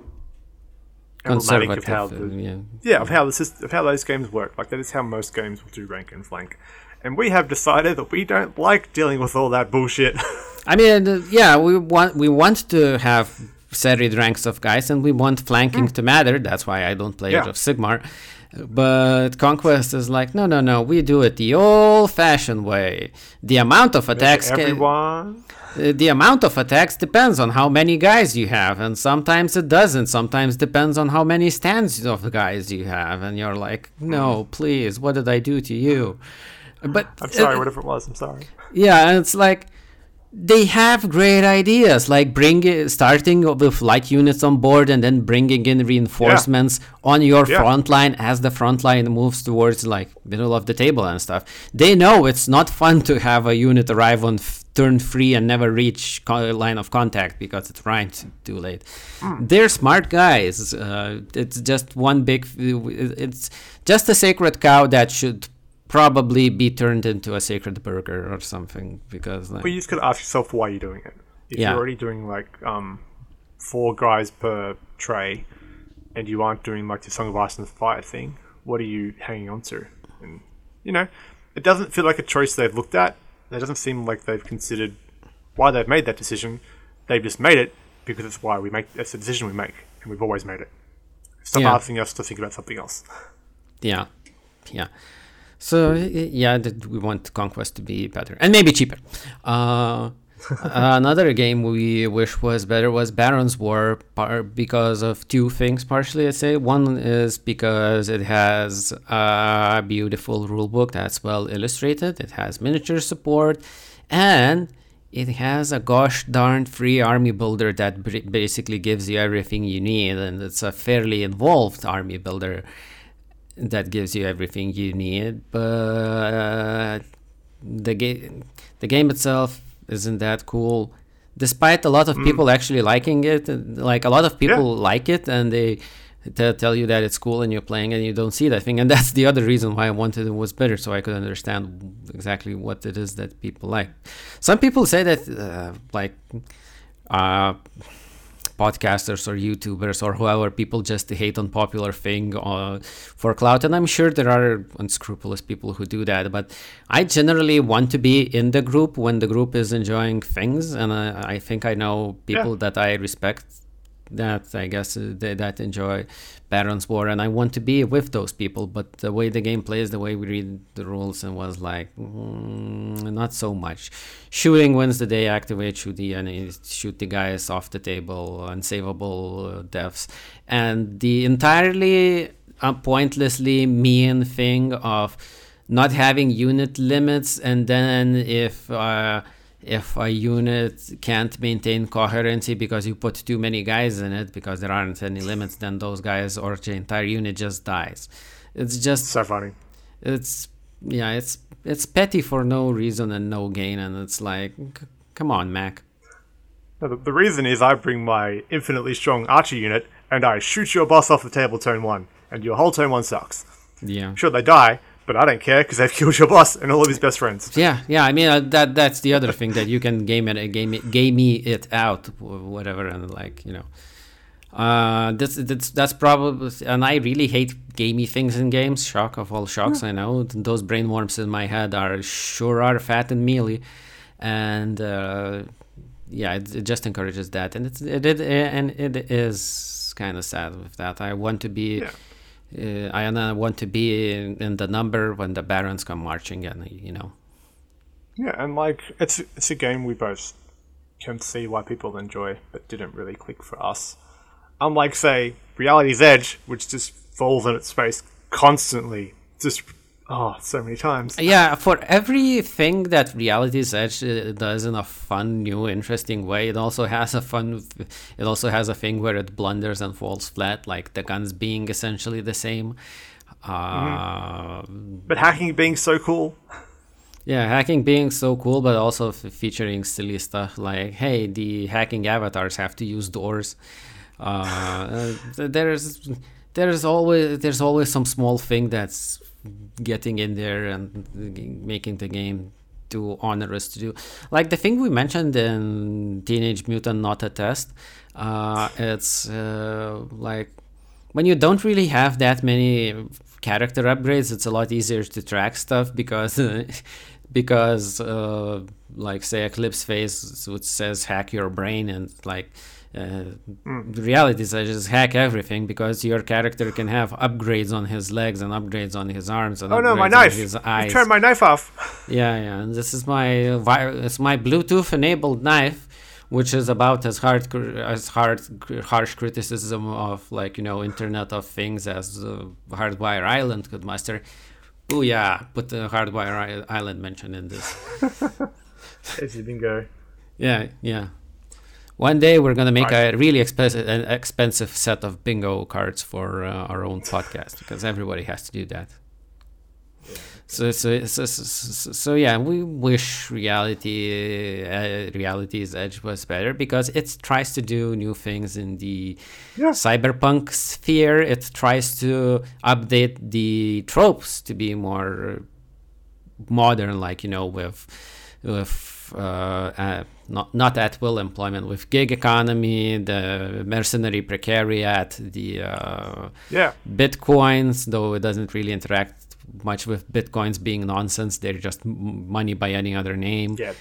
emblematic of conservative. how the, yeah. yeah of how the syst- of how those games work. Like that is how most games will do rank and flank. And we have decided that we don't like dealing with all that bullshit. I mean, yeah, we want we want to have serried ranks of guys, and we want flanking to matter. That's why I don't play Yeah. Age of Sigmar. But Conquest is like, no, no, no, we do it the old-fashioned way. The amount of attacks. ca- Everyone. Uh, the amount of attacks depends on how many guys you have, and sometimes it doesn't. Sometimes depends on how many stands of guys you have, and you're like, no, please, what did I do to you? But I'm sorry, uh, whatever it was. I'm sorry. yeah, and it's like they have great ideas, like bring it, starting with light units on board and then bringing in reinforcements on your Yeah. front line as the front line moves towards like middle of the table and stuff. They know it's not fun to have a unit arrive on f- turn three and never reach co- line of contact because it's right too late. They're smart guys. Uh, it's just one big. It's just a sacred cow that should probably be turned into a sacred burger or something because like, But you just gotta ask yourself why you're doing it. If Yeah. you're already doing like um, four guys per tray, and you aren't doing like the Song of Ice and Fire thing, what are you hanging on to? And you know, it doesn't feel like a choice they've looked at. It doesn't seem like they've considered why they've made that decision. They've just made it because it's why we make. It's a decision we make, and we've always made it. Stop Yeah. asking us to think about something else. Yeah, yeah. So yeah, we want Conquest to be better and maybe cheaper. Uh, another game we wish was better was Baron's War, par- because of two things. Partially, I'd say one is because it has a beautiful rulebook that's well illustrated. It has miniature support, and it has a gosh darn free army builder that basically gives you everything you need, and it's a fairly involved army builder that gives you everything you need. But the game, the game itself isn't that cool. Despite a lot of people actually liking it, like a lot of people like it, and they t- tell you that it's cool, and you're playing, and you don't see that thing, and that's the other reason why I wanted it was better, so I could understand exactly what it is that people like. Some people say that, uh, like, uh, podcasters or YouTubers or whoever people just hate on popular thing uh, for clout, and I'm sure there are unscrupulous people who do that. But I generally want to be in the group when the group is enjoying things, and I, I think I know people that I respect that I guess uh, they, that enjoy Baron's War, and I want to be with those people. But the way the game plays, the way we read the rules, and was like mm, not so much. Shooting wins the day. Activate shoot the shoot the guys off the table, unsavable uh, deaths, and the entirely uh, pointlessly mean thing of not having unit limits, and then if. Uh, if a unit can't maintain coherency because you put too many guys in it because there aren't any limits then those guys or the entire unit just dies it's just So funny. it's yeah it's it's petty for no reason and no gain and it's like c- come on mac No, the, the reason is I bring my infinitely strong archer unit and I shoot your boss off the table turn one, and your whole turn one sucks. yeah Sure, they die, but I don't care because they've killed your boss and all of his best friends. yeah yeah i mean uh, that that's the other thing that you can game it game it game it out whatever and like you know uh that's that's that's probably and i really hate gamey things in games shock of all shocks i know those brain worms in my head are sure are fat and mealy and uh yeah it, it just encourages that and it's it, it and it is kind of sad with that i want to be Yeah. Uh, I uh, want to be in, in the number when the barons come marching in, you know. Yeah, and like it's it's a game we both can see why people enjoy, but didn't really click for us. Unlike say Reality's Edge, which just falls in its face constantly, just oh so many times. Yeah, for everything that Reality's Edge uh, does in a fun, new, interesting way, it also has a fun. It also has a thing where it blunders and falls flat, like the guns being essentially the same. Uh, But hacking being so cool, Yeah, hacking being so cool, but also f- featuring silly stuff like, hey, the hacking avatars have to use doors. Uh, th- there's there's always there's always some small thing that's getting in there and making the game too onerous to do. Like the thing we mentioned in Teenage Mutant Not a Test. Uh, it's uh, like when you don't really have that many character upgrades, it's a lot easier to track stuff because because uh, like say Eclipse Phase which says hack your brain and like Uh. The reality is, I just hack everything because your character can have upgrades on his legs and upgrades on his arms and Oh no, my knife! his You eyes. turned my knife off. Yeah, yeah. And this is my vi- it's my Bluetooth enabled knife, which is about as hard as hard harsh criticism of like you know Internet of Things as uh, Hardwired Island could muster. Oh yeah, put the Hardwired Island mention in this. Your bingo. Yeah, yeah. One day we're gonna make a really expensive an expensive set of bingo cards for uh, our own podcast because everybody has to do that. So so so, so, so, so yeah, we wish reality uh, reality's edge was better because it tries to do new things in the Yeah. cyberpunk sphere. It tries to update the tropes to be more modern, like you know, with with uh, uh, not not at will employment, with gig economy, the mercenary precariat, the uh, Yeah. bitcoins, though it doesn't really interact much with bitcoins being nonsense. They're just money by any other name. Yeah.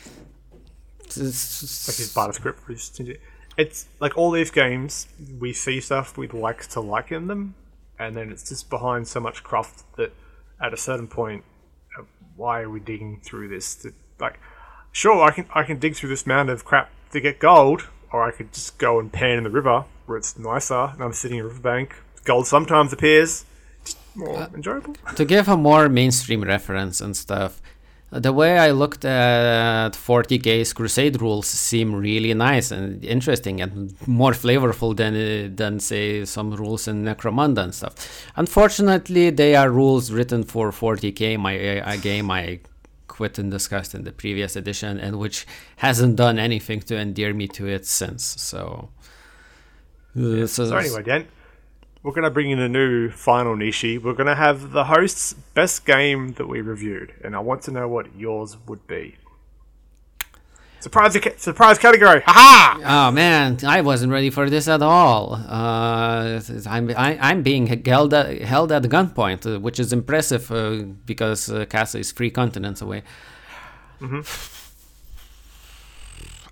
It's- Like his script. It's like all these games, we see stuff we'd like to like in them, and then it's just behind so much craft that at a certain point, uh, why are we digging through this? To, like, sure, I can I can dig through this mound of crap to get gold, or I could just go and pan in the river where it's nicer, and I'm sitting in a riverbank. Gold sometimes appears, just more enjoyable. to give a more mainstream reference and stuff, the way I looked at 40k's Crusade rules seem really nice and interesting and more flavorful than uh, than say some rules in Necromunda and stuff. Unfortunately, they are rules written for 40k, my a game I quit in disgust in the previous edition, and which hasn't done anything to endear me to it since. So. uh, So anyway, Dan, we're gonna bring in a new final niche. We're gonna have the host's best game that we reviewed, and I want to know what yours would be. Surprise! Surprise category! Haha! Oh man, I wasn't ready for this at all. Uh, I'm I, I'm being held at, held at gunpoint, uh, which is impressive uh, because uh, Casa is three continents away.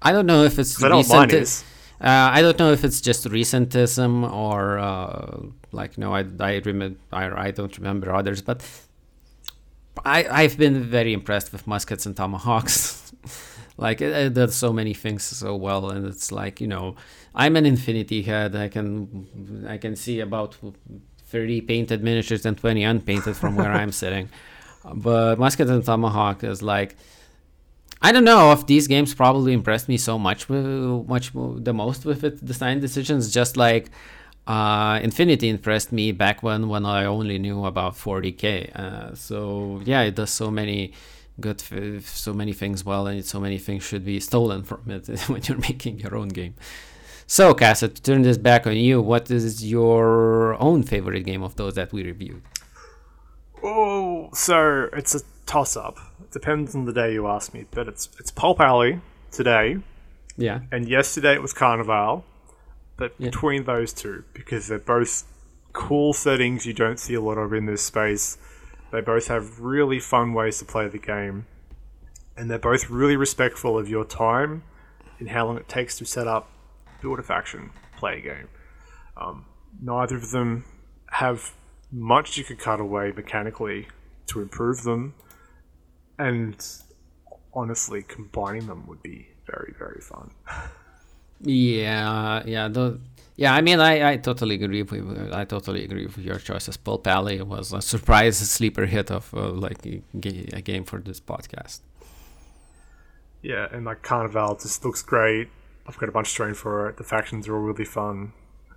I don't know if it's I know what mine recent- Uh, I don't know if it's just recentism or uh, like no, I I remember I, I don't remember others, but I I've been very impressed with muskets and tomahawks. like it, it does so many things so well, and it's like you know I'm an infinity head. I can I can see about thirty painted miniatures and twenty unpainted from where I'm sitting. But musket and tomahawk is like I don't know if these games probably impressed me so much, with, much the most with its design decisions. Just like uh, Infinity impressed me back when when I only knew about 40k. Uh, so yeah, it does so many good, f- so many things well, and so many things should be stolen from it when you're making your own game. So, Casa, to turn this back on you, what is your own favorite game of those that we reviewed? Oh, so it's a toss-up. It depends on the day you ask me, but it's it's Pulp Alley today, Yeah, and yesterday it was Carnevale. But Yeah. between those two, because they're both cool settings you don't see a lot of in this space, they both have really fun ways to play the game, and they're both really respectful of your time and how long it takes to set up, build a faction, play a game. Um, neither of them have much you could cut away mechanically to improve them, and honestly, combining them would be very, very fun. Yeah, yeah, the, yeah. I mean, I, I totally agree with I totally agree with your choices. Pulp Alley was a surprise sleeper hit of uh, like a, game for this podcast. Yeah, and like Carnevale just looks great. I've got a bunch of strain for it. The factions are all really fun.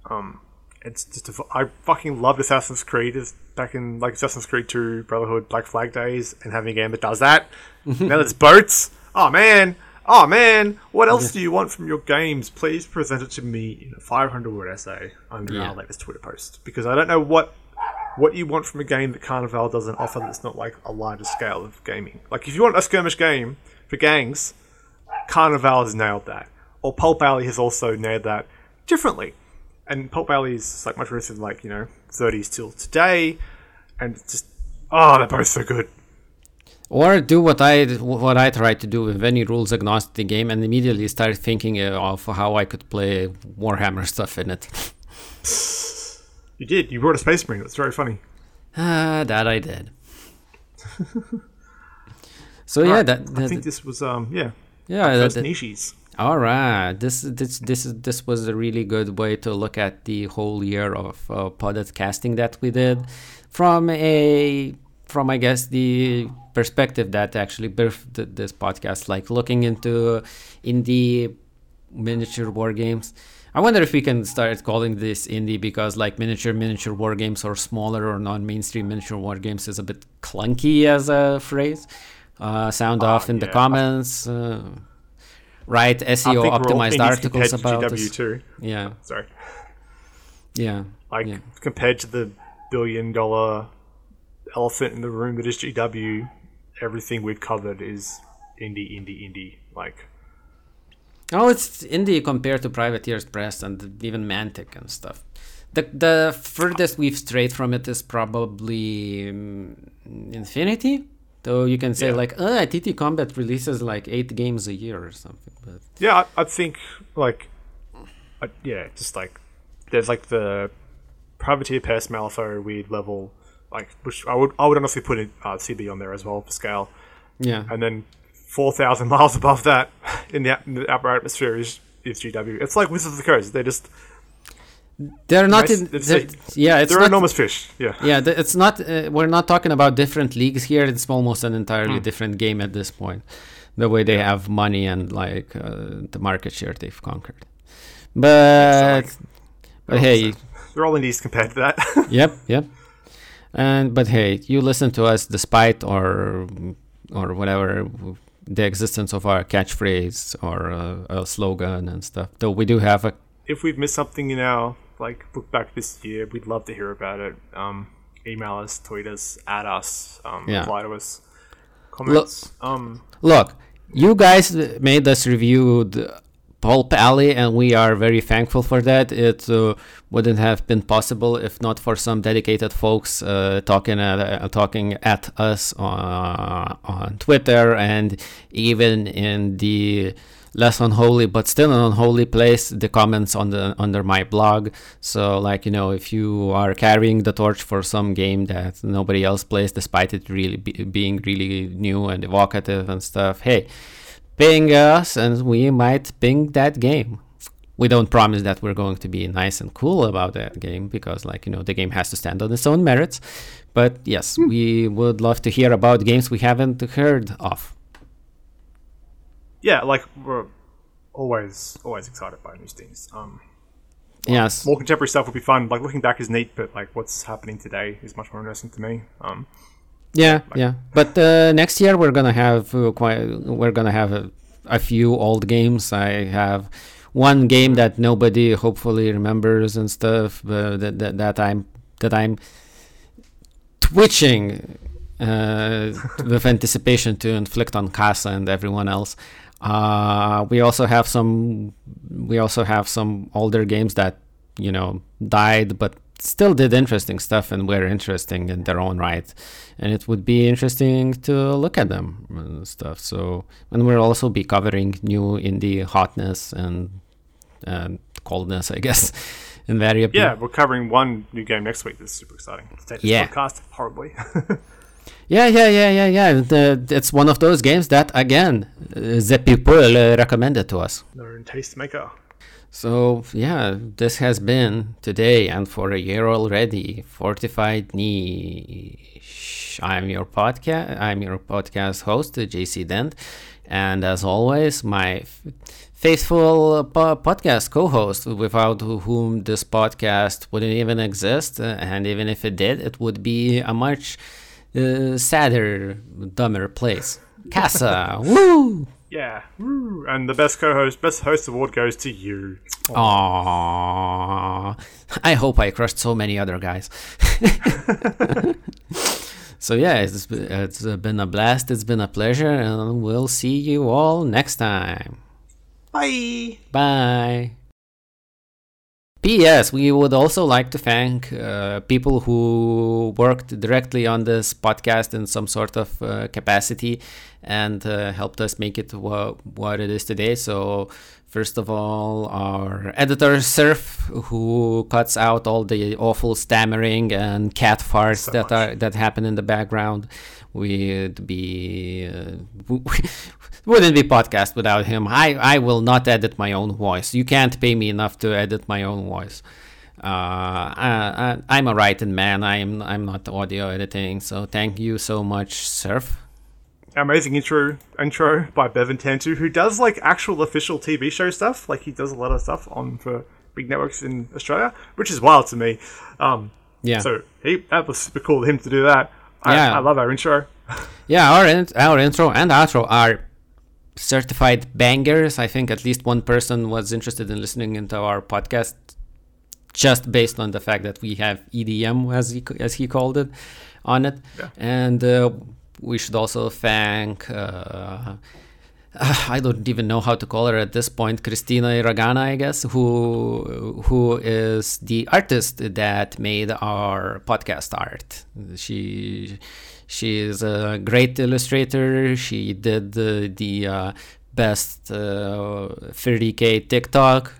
Um, it's just a, I fucking loved Assassin's Creed is back in like Assassin's Creed 2 Brotherhood Black Flag days and having a game that does that. now there's boats. Oh man. Oh man. What else do you want from your games? Please present it to me in a 500 word essay under Yeah. our latest Twitter post because I don't know what what you want from a game that Carnevale doesn't offer that's not like a larger scale of gaming. Like if you want a skirmish game for gangs, Carnevale has nailed that. Or Pulp Alley has also nailed that differently. And Pulp Alley is like much rooted in like, you know, 30s till today. And it's just, oh, they're both so good. Or do what I what I tried to do with any rules agnostic game and immediately start thinking uh, of how I could play Warhammer stuff in it. You did. You brought a Space Marine. That's very funny. Ah, that I did. so yeah, Right. that, I think this was um yeah yeah. that- that- niches. all right, this this this is this was a really good way to look at the whole year of uh, podcasting that we did from a from I guess the perspective that actually birthed this podcast, like looking into indie miniature war games. I wonder if we can start calling this indie because like miniature miniature war games or smaller or non-mainstream miniature war games is a bit clunky as a phrase. Uh, sound Ah, off in the yeah. comments. Uh, write SEO think we're all optimized articles about to GW too. Yeah, Sorry, yeah, like yeah. compared to the billion dollar elephant in the room that is GW, everything we've covered is indie, indie, indie. Like Oh, it's indie compared to Privateer's Press and even Mantic and stuff. The the furthest we've strayed from it is probably um, Infinity. Though you can say Yeah. like, uh, TT Combat releases like eight games a year or something. But yeah, I, I think like I, yeah, just like there's like the privateer Press Malifaux weird level, like which I would I would honestly put it uh, CB on there as well for scale. yeah, and then 4,000 miles above that in the, in the upper atmosphere is, is GW. It's like Wizards of the Coast. They're just, they're not nice- in. they're- yeah, it's they're not. enormous fish. Yeah. yeah, it's not. Uh, we're not talking about different leagues here. It's almost an entirely Hmm. different game at this point. The way they have money and like uh, the market share they've conquered. But but hey, They're all indies compared to that. yep, yep. And but hey, you listen to us despite or or whatever the existence of our catchphrase or uh, a slogan and stuff. Though we do have a if we've missed something in our like look back this year, we'd love to hear about it. Um, email us, tweet us, add us, um, Yeah. reply to us, comments. um, look. You guys made us review the Pulp Alley, and we are very thankful for that. It uh, wouldn't have been possible if not for some dedicated folks uh, talking at uh, talking at us on, on Twitter and even in the less unholy but still an unholy place the comments on the under my blog so like you know if you are carrying the torch for some game that nobody else plays despite it really be, being really new and evocative and stuff hey ping us and we might ping that game we don't promise that we're going to be nice and cool about that game because like you know the game has to stand on its own merits but yes we would love to hear about games we haven't heard of yeah, like we're always always excited by new things. Um, yes more contemporary stuff would be fun. Like looking back is neat, but like what's happening today is much more interesting to me. Um, Yeah, yeah. But uh, next year we're gonna have uh, quite. We're gonna have a, a few old games. I have one game that nobody hopefully remembers and stuff. But that, that that I'm that I'm twitching uh, with anticipation to inflict on Casa and everyone else. Uh, we also have some. We also have some older games that you know died, but still did interesting stuff and were interesting in their own right. And it would be interesting to look at them and stuff. So, and we'll also be covering new indie hotness and and coldness, I guess, in invariably. yeah, we're covering one new game next week. That's super exciting. This Yeah. podcast horribly. Yeah, yeah, yeah, yeah, yeah. The, it's one of those games that, again, uh, the people uh, recommended to us. Their own tastemaker. So, yeah, this has been today and for a year already. Fortified Niche. I'm your podcast. I'm your podcast host, JC Dent, and as always, my f- faithful po- podcast co-host, without whom this podcast wouldn't even exist, and even if it did, it would be a much uh, sadder, dumber place. Casa, woo! Yeah. Woo. And the best co-host, best host award goes to you. Aww. I hope I crushed so many other guys. so yeah, it's it's been a blast. It's been a pleasure, and we'll see you all next time. Bye. Bye. P.S. We would also like to thank uh, people who worked directly on this podcast in some sort of uh, capacity and uh, helped us make it wha- what it is today. So, first of all, our editor Surf, who cuts out all the awful stammering and cat farts So that much. are that happen in the background. We'd be uh, wouldn't be podcast without him. I I will not edit my own voice. You can't pay me enough to edit my own voice. Uh, I, I, I'm a writing man. I'm I'm not audio editing. So thank you so much, Surf. Amazing intro intro by Bevan Tantu, who does like actual official TV show stuff. Like he does a lot of stuff on for big networks in Australia, which is wild to me. Um, Yeah. So he that was super cool of him to do that. I, Yeah. I love our intro. Yeah, our in- our intro and outro are certified bangers. I think at least one person was interested in listening into our podcast just based on the fact that we have EDM as he as he called it on it. Yeah. And uh, we should also thank uh, I don't even know how to call her at this point, Christina Iragana, I guess, who who is the artist that made our podcast art. She she is a great illustrator. She did the, the uh, best uh, 30k TikTok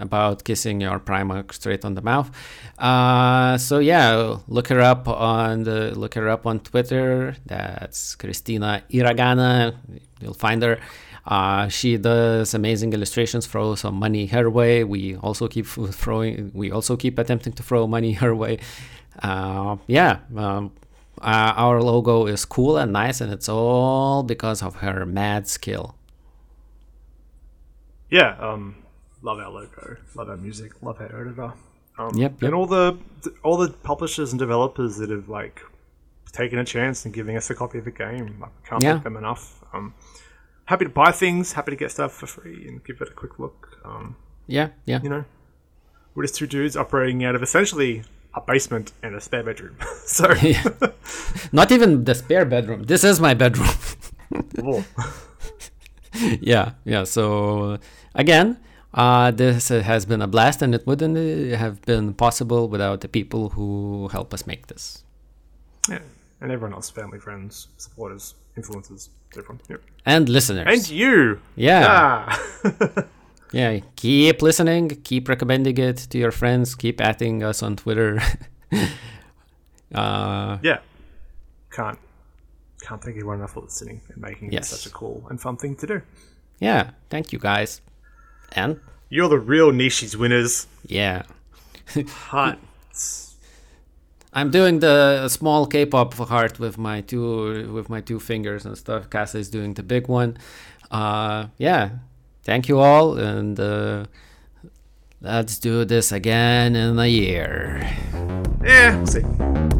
about kissing your Primarch straight on the mouth. Uh, so yeah, look her up on the look her up on Twitter. That's Christina Iragana. You'll find her. Uh, she does amazing illustrations. Throw some money her way. We also keep throwing. We also keep attempting to throw money her way. Uh, yeah. Um, uh, our logo is cool and nice, and it's all because of her mad skill. Yeah, um, love our logo, love our music, love our editor. Um, Yep, yep. And all the all the publishers and developers that have like taken a chance and giving us a copy of the game. I can't Yeah. thank them enough. Um, happy to buy things, happy to get stuff for free and give it a quick look. Um, Yeah, yeah. you know, we're just two dudes operating out of essentially a basement and a spare bedroom. so, Not even the spare bedroom. This is my bedroom. yeah, yeah. So again, uh, this has been a blast, and it wouldn't uh, have been possible without the people who help us make this. yeah. and everyone else, family, friends, supporters, influencers, everyone. Yep. And listeners. And you. yeah, Ah. yeah. Keep listening. Keep recommending it to your friends. Keep adding us on Twitter. uh, yeah. Can't can't thank everyone enough for listening and making Yes. it such a cool and fun thing to do. yeah. Thank you guys. And You're the real Nishi's winners. yeah. Heart. I'm doing the small K-pop heart with my two with my two fingers and stuff. Casa is doing the big one. Uh, yeah, thank you all, and uh, let's do this again in a year. Yeah, we'll see.